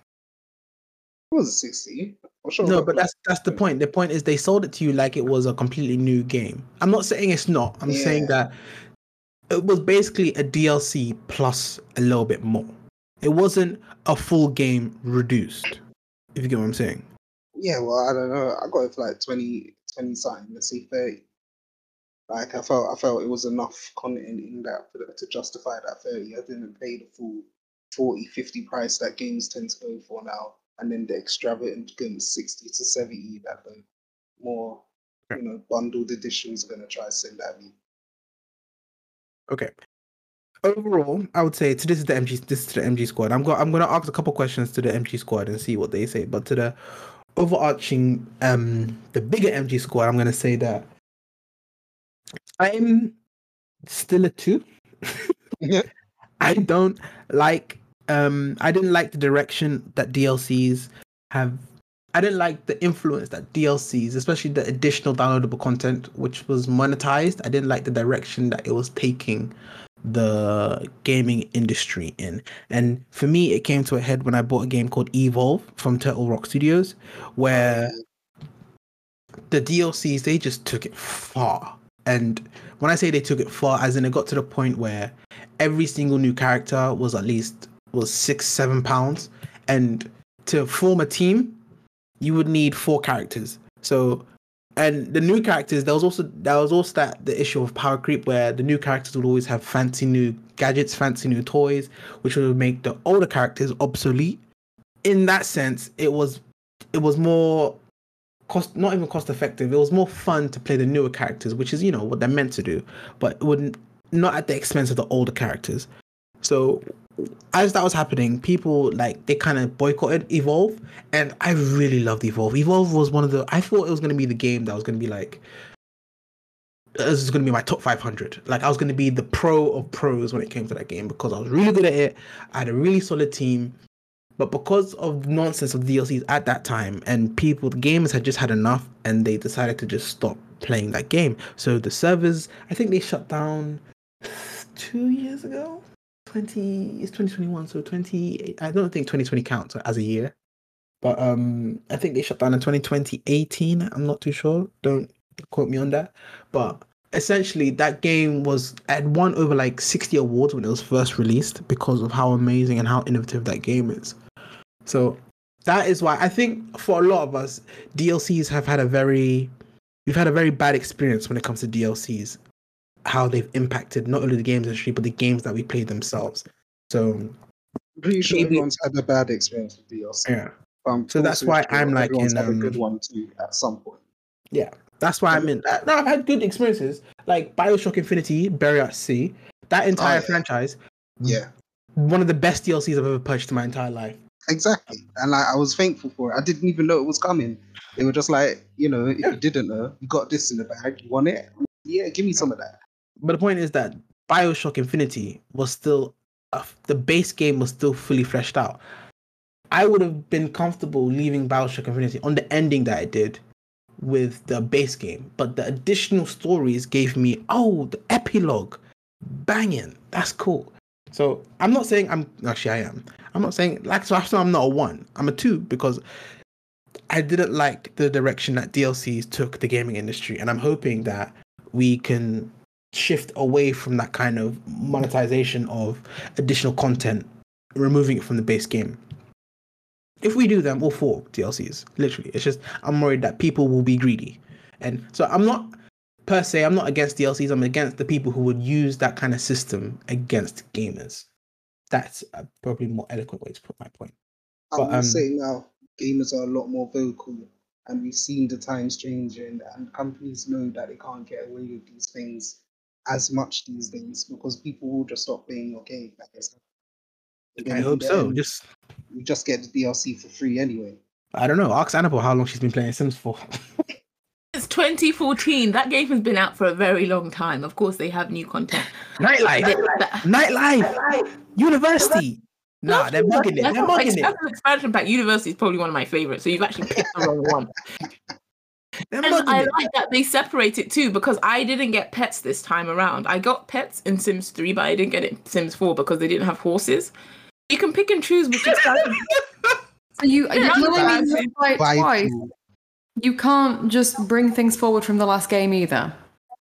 It was a sixty. I'm sure. No, but that's that's the point. The point is they sold it to you like it was a completely new game. I'm not saying it's not. I'm saying that it was basically a DLC plus a little bit more. It wasn't a full game reduced. If you get what I'm saying. Yeah, well, I don't know. I got it for like 20, 20 something. Let's see, thirty. Like I felt, I felt it was enough content in that for, to justify that thirty. I didn't pay the full 40, 50 price that games tend to go for now, and then the extravagant sixty to seventy that the more, you know, bundled editions are gonna try to send at me. Okay. Overall, I would say to this is the MG this is the MG squad. I'm going I'm going to ask a couple questions to the MG squad and see what they say. But to the overarching um the bigger MG squad, I'm gonna say that I'm still a two. Yeah. I don't like um I didn't like the direction that DLCs have I didn't like the influence that DLCs, especially the additional downloadable content which was monetized, I didn't like the direction that it was taking the gaming industry in. And for me it came to a head when I bought a game called Evolve from Turtle Rock Studios where the DLCs they just took it far. And when I say they took it far, as in it got to the point where every single new character was at least was six, seven pounds. And to form a team, you would need four characters. So and the new characters, there was also there was also that the issue of power creep where the new characters would always have fancy new gadgets, fancy new toys, which would make the older characters obsolete. In that sense, it was it was more cost not even cost effective. It was more fun to play the newer characters, which is you know what they're meant to do, but it wouldn't not at the expense of the older characters. So as that was happening, people like they kind of boycotted Evolve, and I really loved Evolve. Evolve was one of the I thought it was going to be the game that was going to be like this is going to be my top 500. Like I was going to be the pro of pros when it came to that game because I was really good at it. I had a really solid team, but because of nonsense of DLCs at that time and people, the gamers had just had enough, and they decided to just stop playing that game. So the servers, I think they shut down two years ago. 20 it's 2021 so 20 i don't think 2020 counts as a year. But um i think they shut down in 2020 18 i'm not too sure. Don't quote me on that. But essentially that game was had won over like 60 awards when it was first released because of how amazing and how innovative that game is. So that is why i think for a lot of us dlcs have had a very we've had a very bad experience when it comes to dlcs how they've impacted not only the games industry but the games that we play themselves. So I'm pretty sure Maybe- everyone's had a bad experience with DLC. yeah, I'm So that's why I'm like in, had a good um, one too at some point. Yeah, that's why I'm in. uh, No, I've had good experiences like Bioshock Infinity, Burial at Sea. That entire Oh, yeah. franchise, Yeah, one of the best DLCs I've ever purchased in my entire life. exactly. And like, I was thankful for it. I didn't even know it was coming. They were just like, you know, if you didn't know, you got this in the bag. You want it? Yeah, give me some of that. But the point is that Bioshock Infinity was still the base game was still fully fleshed out. I would have been comfortable leaving Bioshock Infinity on the ending that it did with the base game, but the additional stories gave me oh the epilogue, banging. That's cool. So I'm not saying I'm actually I am. I'm not saying like so after I'm not a one. I'm a two because I didn't like the direction that DLCs took the gaming industry, and I'm hoping that we can shift away from that kind of monetization of additional content, removing it from the base game. If we do them, all four DLCs, literally, it's just I'm worried that people will be greedy, and so I'm not per se. I'm not against DLCs. I'm against the people who would use that kind of system against gamers. That's a probably more eloquent way to put my point. I But, will um, say now, gamers are a lot more vocal, and we've seen the times changing, and companies know that they can't get away with these things as much these days because people will just stop playing your game. Like it's- I hope so. end, Just you just get the DLC for free anyway. I don't know. Ask Annabelle how long she's been playing Sims for. It's 2014. That game has been out for a very long time. Of course, they have new content. Nightlife, That- nightlife, university. Nah, they're mugging it. They're not- mugging it. that's an expansion pack. University is probably one of my favorites. So you've actually picked the wrong one. They're And I like that they separate it too because I didn't get pets this time around. I got pets in Sims 3, but I didn't get it in Sims 4 because they didn't have horses. You can pick and choose which expansion. So you, you Yeah, really that's mean like twice. You can't just bring things forward from the last game either.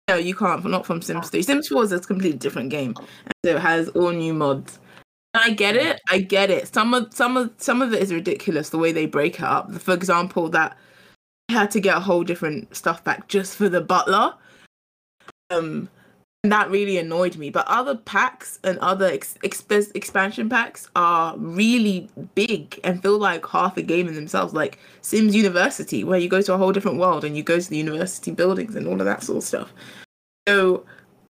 no, you can't, not from Sims 3. Sims 4 is a completely different game. And so it has all new mods. I get it. I get it. Some of some of some of it is ridiculous the way they break it up. For example, that I had to get a whole different stuff back just for the butler. Um, and that really annoyed me. But other packs and other ex- exp- expansion packs are really big and feel like half a game in themselves. Like Sims University, where you go to a whole different world and you go to the university buildings and all of that sort of stuff. So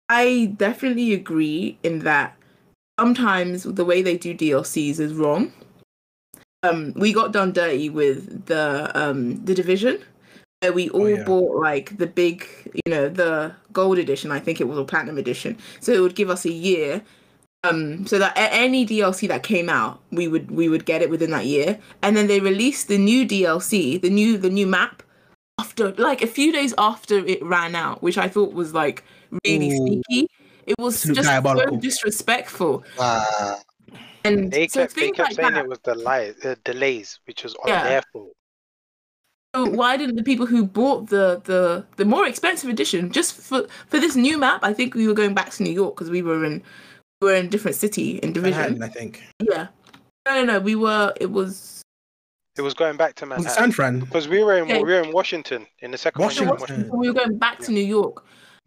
I definitely agree in that sometimes the way they do DLCs is wrong. Um, we got done dirty with the um the division. Where we all yeah. bought like the big, you know, the gold edition. I think it was a platinum edition. So it would give us a year um so that any DLC that came out we would we would get it within that year and then they released the new DLC the new the new map after like a few days after it ran out which I thought was like really Ooh. sneaky it was Absolute just so disrespectful Wow. And They so kept, they kept like saying that it was the lies, uh, delays, which was on Yeah. their fault. so why didn't the people who bought the the the more expensive edition just for for this new map I think we were going back to New York because we were in we were in a different city in division Manhattan, I think. yeah no no no we were it was It was going back to Manhattan San Fran? because we were in Yeah. we were in Washington in the second one. we were Washington. we were going back to New York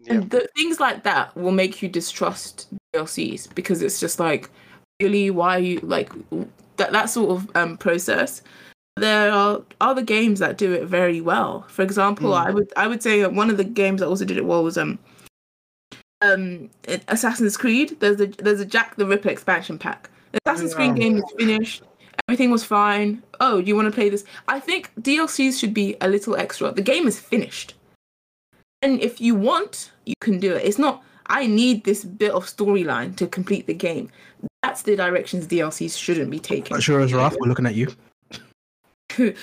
Yeah. And the, things like that will make you distrust DLCs because it's just like, really, why you like that? That sort of um, process. There are other games that do it very well. For example, Mm. I would I would say that one of the games that also did it well was um um Assassin's Creed. There's a there's a Jack the Ripper expansion pack. The Assassin's Creed game is finished. Everything was fine. Oh, you want to play this? I think DLCs should be a little extra. The game is finished. And if you want, you can do it. It's not, I need this bit of storyline to complete the game. That's the directions DLCs shouldn't be taking. Not Asura's Wrath, we're looking at you.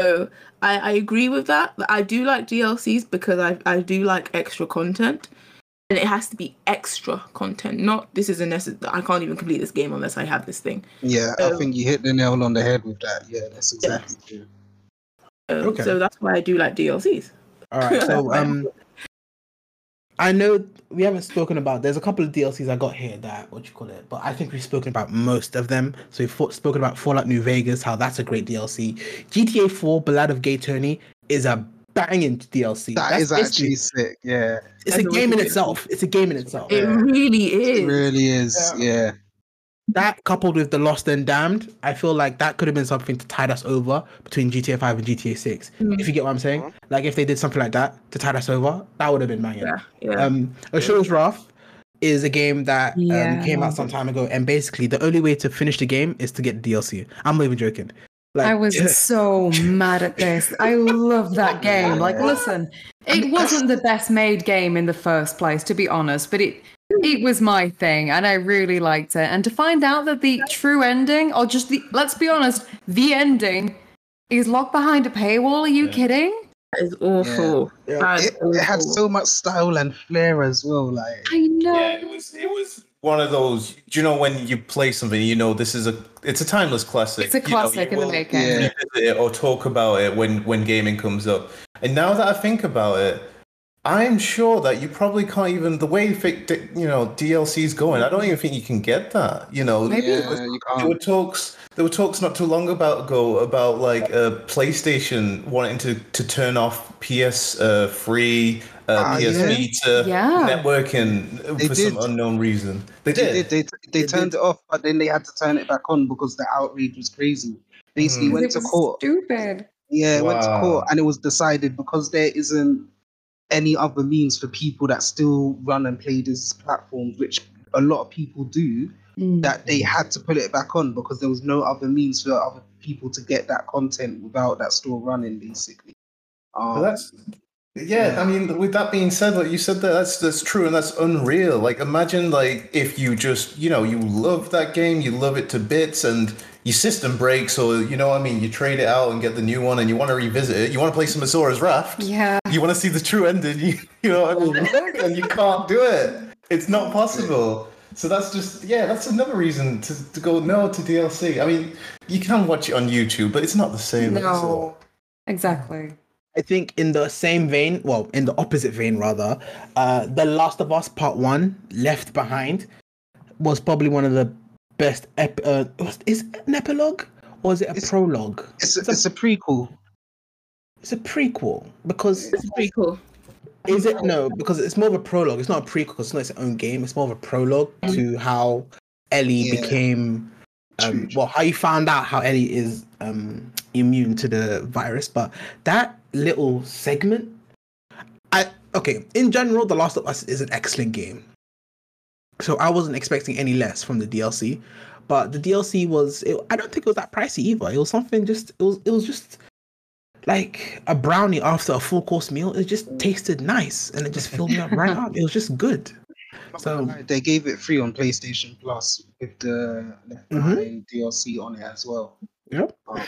so I, I agree with that. I do like DLCs because I, I do like extra content. And it has to be extra content, not this is a necessary. I can't even complete this game unless I have this thing. Yeah, I Um, think you hit the nail on the head with that. Yeah, that's exactly true. Um, Okay. So that's why I do like DLCs. All right. So um, I know we haven't spoken about. There's a couple of DLCs I got here that what you call it, but I think we've spoken about most of them. So we've fo- spoken about Fallout New Vegas, how that's a great DLC. GTA 4 Ballad of Gay Tony is a banging DLC. That That's is basically- actually sick. Yeah, it's a That's a game in wicked itself. It's a game in itself. It Yeah. really is. it really is. Yeah. That coupled with the Lost and Damned, I feel like that could have been something to tide us over between GTA 5 and GTA 6. Mm. If you get what I'm saying, Mhm. like if they did something like that to tide us over, that would have been banging. Yeah, yeah. Um, Asura's Wrath is a game that um, came out some time ago, and basically the only way to finish the game is to get DLC. I'm not even joking. Like, I was so mad at this. I love that game. Like, listen, it wasn't the best made game in the first place, to be honest, but it it was my thing and I really liked it. And to find out that the true ending, or just the let's be honest, the ending is locked behind a paywall. Are you kidding? That is awful. Yeah. That is It, it had so much style and flair as well. Like, I know. Yeah, it was it was one of those. Do you know when you play something, you know this is a it's a timeless classic. It's a You know, classic you in the making. Yeah. it or talk about it when when gaming comes up. And now that I think about it, I'm sure that you probably can't even the way fi- d- you know DLC's going. I don't even think you can get that. You know, Maybe. yeah, you there were talks. There were talks not too long about ago about like uh, PlayStation wanting to, to turn off PS uh, free, uh, Ah, PS yeah. Vita Yeah. networking They for some unknown reason. They They did. did. They, they They turned did. it off, but then they had to turn it back on because the outrage was crazy. Basically, Mhm. went it to was court. stupid. Yeah, it went to court, and it was decided because there isn't any other means for people that still run and play these platforms, which a lot of people do, Mm. that they had to put it back on because there was no other means for other people to get that content without that store running, basically. But Um, that's yeah. I mean, with that being said, like you said, that that's that's true and that's unreal. Like, imagine like if you just you know you love that game, you love it to bits, and your system breaks, or you know, what I mean, you trade it out and get the new one, and you want to revisit it. You want to play some Asura's Wrath. Yeah. You want to see the true ending. You, you know what I mean, and you can't do it. It's not possible. So that's just yeah, that's another reason to, to go no to DLC. I mean, you can watch it on YouTube, but it's not the same. No. Exactly. I think in the same vein, well, in the opposite vein rather, uh, The Last of Us Part One, Left Behind, was probably one of the best. Ep- uh, is it an epilogue or is it a It's- prologue? it's, a, it's a prequel. It's a prequel because It's pretty cool. is it no because it's more of a prologue. It's not a prequel. 'cause It's not its own game. It's more of a prologue to how Ellie Yeah. became. Um, True, true. well, how you found out how Ellie is um, immune to the virus, but that little segment, I okay. In general, The Last of Us is an excellent game. So I wasn't expecting any less from the DLC, but the DLC was. It, I don't think it was that pricey either. It was something just. It was. It was just like a brownie after a full course meal. It just tasted nice and it just filled me up right up. It was just good. So they gave it free on PlayStation Plus with the Left Mhm. DLC on it as well. Yep. Um,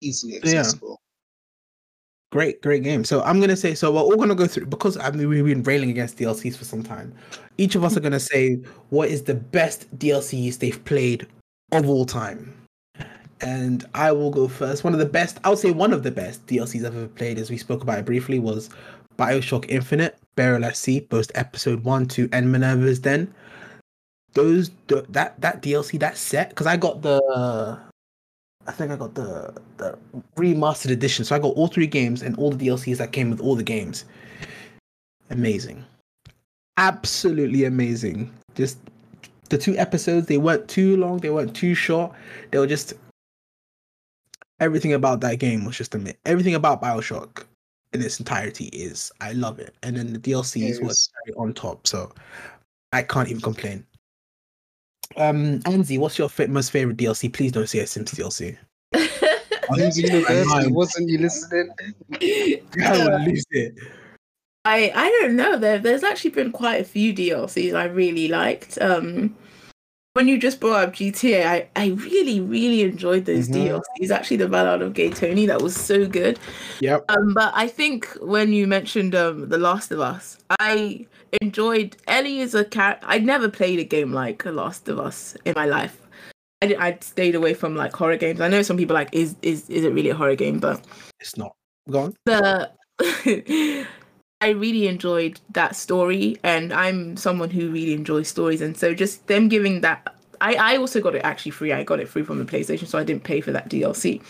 easily Yeah. accessible. Great, great game. So I'm gonna say so. We're all gonna go through because I mean we've been railing against DLCs for some time. Each of us are gonna say what is the best DLCs they've played of all time. And I will go first. One of the best, I would say one of the best DLCs I've ever played, as we spoke about it briefly, was Bioshock Infinite, Burial Sea, both episode one, two, and Minerva's Den. Those that that DLC, that set, because I got the I think I got the the remastered edition. So I got all three games and all the DLCs that came with all the games. Amazing. Absolutely amazing. Just the two episodes, they weren't too long, they weren't too short. They were just everything about that game was just amazing. Everything about BioShock in its entirety is I love it. And then the DLCs Yes. very on top. So I can't even complain. Um, Anzi, what's your fa- most favorite DLC? Please don't say a Sims DLC. Sims University, wasn't you listening? I would lose it. I I don't know. There there's actually been quite a few DLCs I really liked. Um, when you just brought up GTA, I, I really really enjoyed those Mhm. DLCs. Actually, the Ballad of Gay Tony that was so good. Yep. Um, but I think when you mentioned um The Last of Us, I enjoyed Ellie is a cat. I'd never played a game like The Last of Us in my life. I I'd stayed away from like horror games. I know some people like is is is it really a horror game? But It's not. Go on. the I really enjoyed that story, and I'm someone who really enjoys stories, and so just them giving that. I I also got it actually free. I got it free from the PlayStation, so I didn't pay for that DLC.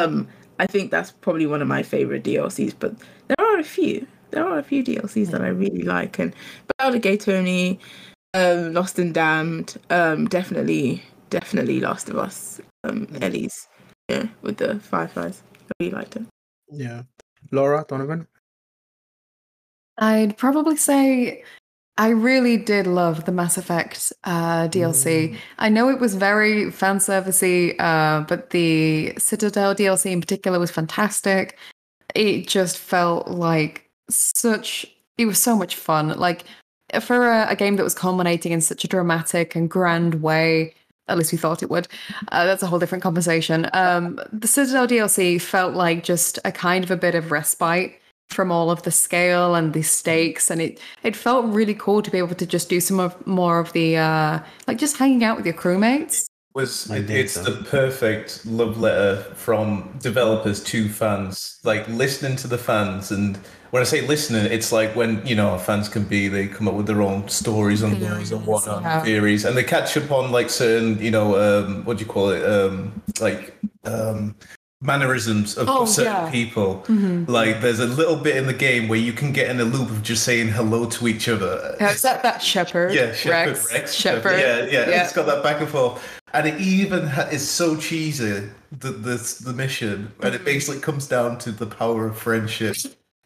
Um, I think that's probably one of my favorite DLCs, but there are a few. There are a few DLCs that I really like, and Ballad of Gay Tony, um, Lost and Damned, um, definitely, definitely Last of Us, um, Ellie's, yeah, with the fireflies. I really liked it. Yeah. Laura Donovan. I'd probably say I really did love the Mass Effect uh, DLC. I know it was very fan servicey, uh, but the Citadel DLC in particular was fantastic. It just felt like such. It was so much fun. Like for a, a game that was culminating in such a dramatic and grand way. At least we thought it would. Uh, that's a whole different conversation. Um, the Citadel DLC felt like just a kind of a bit of respite from all of the scale and the stakes and it it felt really cool to be able to just do some of more of the uh like just hanging out with your crewmates was it, it's so. the perfect love letter from developers to fans like listening to the fans and when i say listening it's like when you know fans can be they come up with their own stories and laws and whatnot yeah. theories and they catch up on like certain you know um what do you call it um like um mannerisms of, Oh, certain yeah. people Mhm. like there's a little bit in the game where you can get in a loop of just saying hello to each other Yeah, is that that Shepard yeah, Shepard Wrex, Wrex. Shepard Yeah, yeah, Yeah. It's got that back and forth, and it even ha- is so cheesy. The the the mission, and it basically comes down to the power of friendship,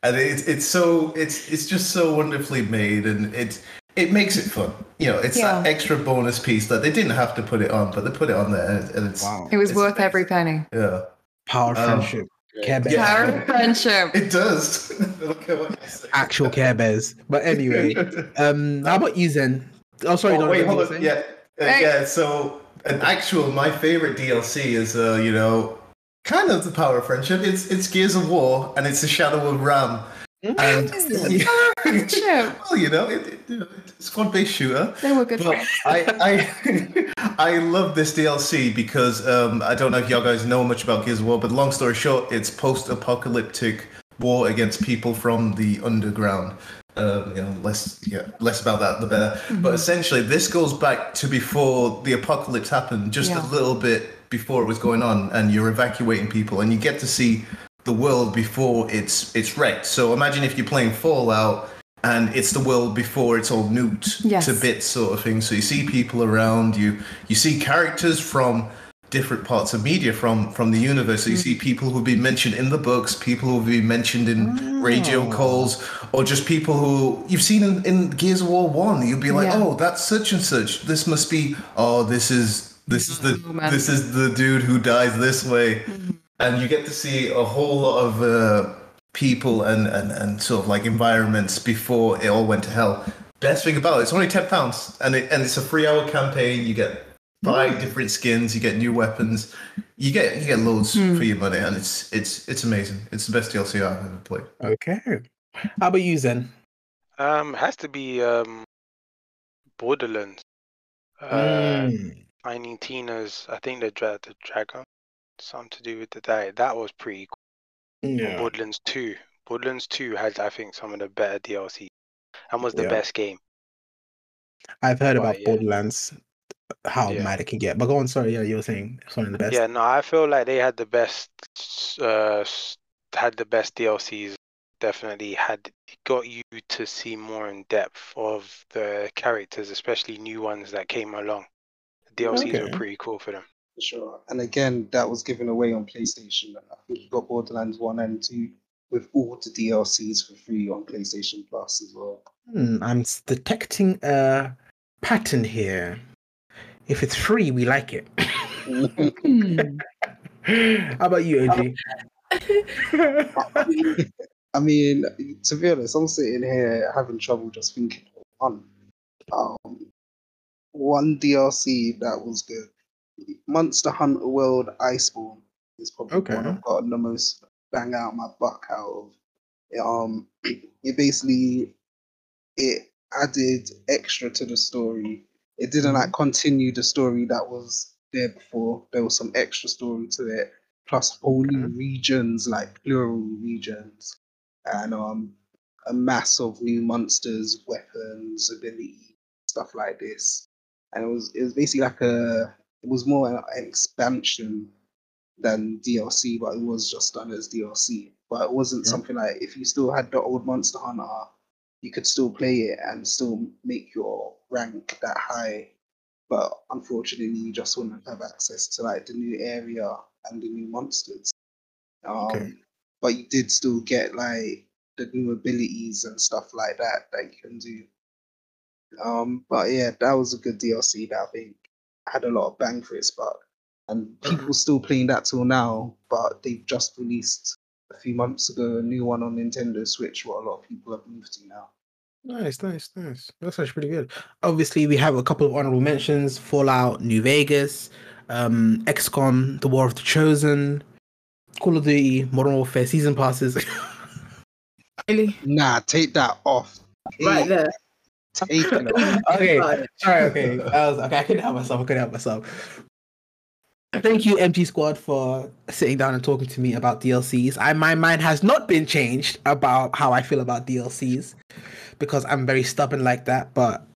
and it's it's so it's it's just so wonderfully made, and it it makes it fun. You know, it's that extra bonus piece that they didn't have to put it on, but they put it on there, and, and it's Wow. it was it's worth amazing. every penny Yeah, Power of Um, friendship. Care Bears. yeah. Power of friendship it does. Look at what. Actual Care Bears. But anyway, um, how about you, Zen? Oh, sorry. Oh, wait, hold on. Yeah, uh, Hey. yeah. So, an actual my favorite DLC is, uh, you know, kind of the power of friendship. It's it's Gears of War, and it's the Shadow of RAAM. And friendship well, you know, it, it, it's a squad-based shooter. they were good friends I, I, I love this DLC because um, I don't know if y'all guys know much about Gears of War, but long story short, it's post-apocalyptic war against people from the underground. Um, you know, less yeah, less about that the better. But essentially, this goes back to before the apocalypse happened, just Yeah. a little bit before it was going on, and you're evacuating people, and you get to see the world before it's it's wrecked. So imagine if you're playing Fallout and it's the world before it's all nuked Yes. to bits, sort of thing. So you see people around you, you see characters from different parts of media from from the universe. So you mm. see people who've been mentioned in the books, people who've been mentioned in radio Oh. calls, or just people who you've seen in, in Gears of War One. You'll be like, Yeah. oh, that's such and such. This must be. Oh, this is this is the Oh, this is the dude who dies this way, and you get to see a whole lot of. Uh, people and, and, and sort of like environments before it all went to hell. Best thing about it, it's only ten pounds, and it and it's a three hour campaign. You get five different skins, you get new weapons, you get you get loads for your money, and it's it's it's amazing. It's the best DLC I've ever played. Okay. How about you, Zen? Um, has to be um, Borderlands. Uh, Mm. Tiny Tina's. I think the dra- the dragon, something to do with the diet. That was pretty cool. Yeah. Woodlands Two. Woodlands Two had, I think, some of the better DLC, and was the Yeah. best game. I've heard Right, about yeah. Borderlands, how Yeah. mad it can get. But go on, sorry, yeah, you were saying of the best. Yeah, no, I feel like they had the best. Uh, had the best DLCs. Definitely had got you to see more in depth of the characters, especially new ones that came along. The DLCs were pretty cool for them. For sure. And again, that was given away on PlayStation. I think you got Borderlands 1 and 2 with all the DLCs for free on PlayStation Plus as well. Hmm, I'm detecting a pattern here. If it's free, we like it. How about you, OG? I mean, to be honest, I'm sitting here having trouble just thinking of one. Um, one DLC that was good. Monster Hunter World Iceborne is probably one Okay. I've gotten the most bang out my buck out of. Um, it basically it added extra to the story. It didn't like continue the story that was there before. There was some extra story to it, plus whole new Okay. regions, like plural regions, and um, a mass of new monsters, weapons, ability, stuff like this. And it was it was basically like a it was more an expansion than DLC, but it was just done as DLC. But it wasn't Yeah. something like if you still had the old Monster Hunter, you could still play it and still make your rank that high. But unfortunately, you just wouldn't have access to like the new area and the new monsters. Um, Okay. But you did still get like the new abilities and stuff like that that you can do. Um, but yeah, that was a good DLC that I think had a lot of bang for its buck. And people still playing that till now, but they've just released a few months ago a new one on Nintendo Switch, what a lot of people have moved to now. Nice, nice, nice. That's actually pretty good. Obviously, we have a couple of honorable mentions: Fallout, New Vegas, um, XCOM, The War of the Chosen, Call of Duty, Modern Warfare season passes. Really? Nah, take that off. Right Take- there. Take it off. okay, Right. all right, okay. That was, okay, I couldn't help myself. I couldn't help myself. Thank you, MG Squad, for sitting down and talking to me about DLCs. I my mind has not been changed about how I feel about DLCs because I'm very stubborn like that. But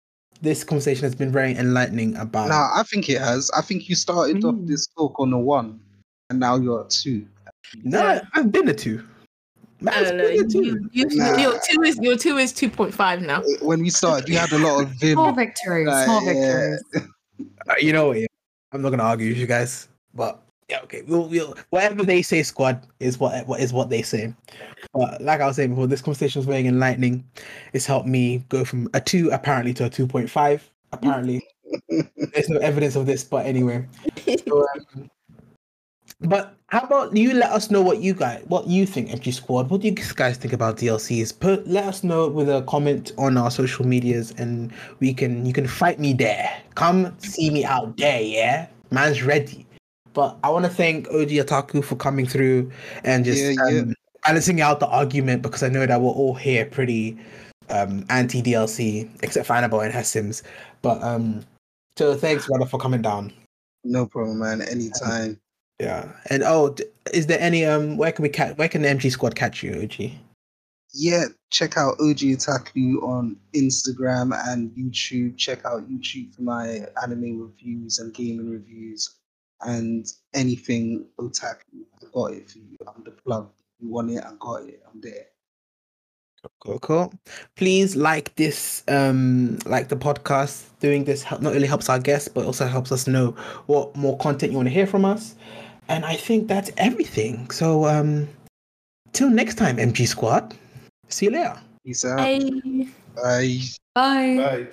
this conversation has been very enlightening about. Nah, I think it has. I think you started off Mm. this talk on a one, and now you're at two. No, I've been a two. Man, I it's don't know. been a two. You, you, Nah. Your two is your two is two point five now. When we started, you had a lot of vim. Small victories, Like, small yeah. victories. Uh, you know I'm not gonna argue with you guys, but yeah, okay. We'll, we'll whatever they say, squad is what what is what they say. But like I was saying before, this conversation was very enlightening. It's helped me go from a two apparently to a two point five. Apparently, there's no evidence of this, but anyway. So, um, but how about you let us know what you guys what you think MG Squad? What do you guys think about DLCs? Put let us know with a comment on our social medias and we can you can fight me there. Come see me out there, yeah? Man's ready. But I want to thank OG Otaku for coming through and just Yeah, yeah. um, balancing out the argument because I know that we're all here pretty um, anti DLC, except for Annabelle and her Sims. But um, so thanks, brother, for coming down. No problem, man. Anytime. Yeah. And oh, is there any um where can we catch where can the MG squad catch you, OG? Yeah, check out OG Otaku on Instagram and YouTube. Check out YouTube for my anime reviews and gaming reviews and anything otaku. I got it for you. I'm the plug. You want it? I got it. I'm there. Cool, cool. Please like this, um, like the podcast. Doing this help, not only helps our guests, but also helps us know what more content you want to hear from us. And I think that's everything. So, um, till next time, MG Squad. See you later. Peace out. Hey. Bye. Bye. Bye.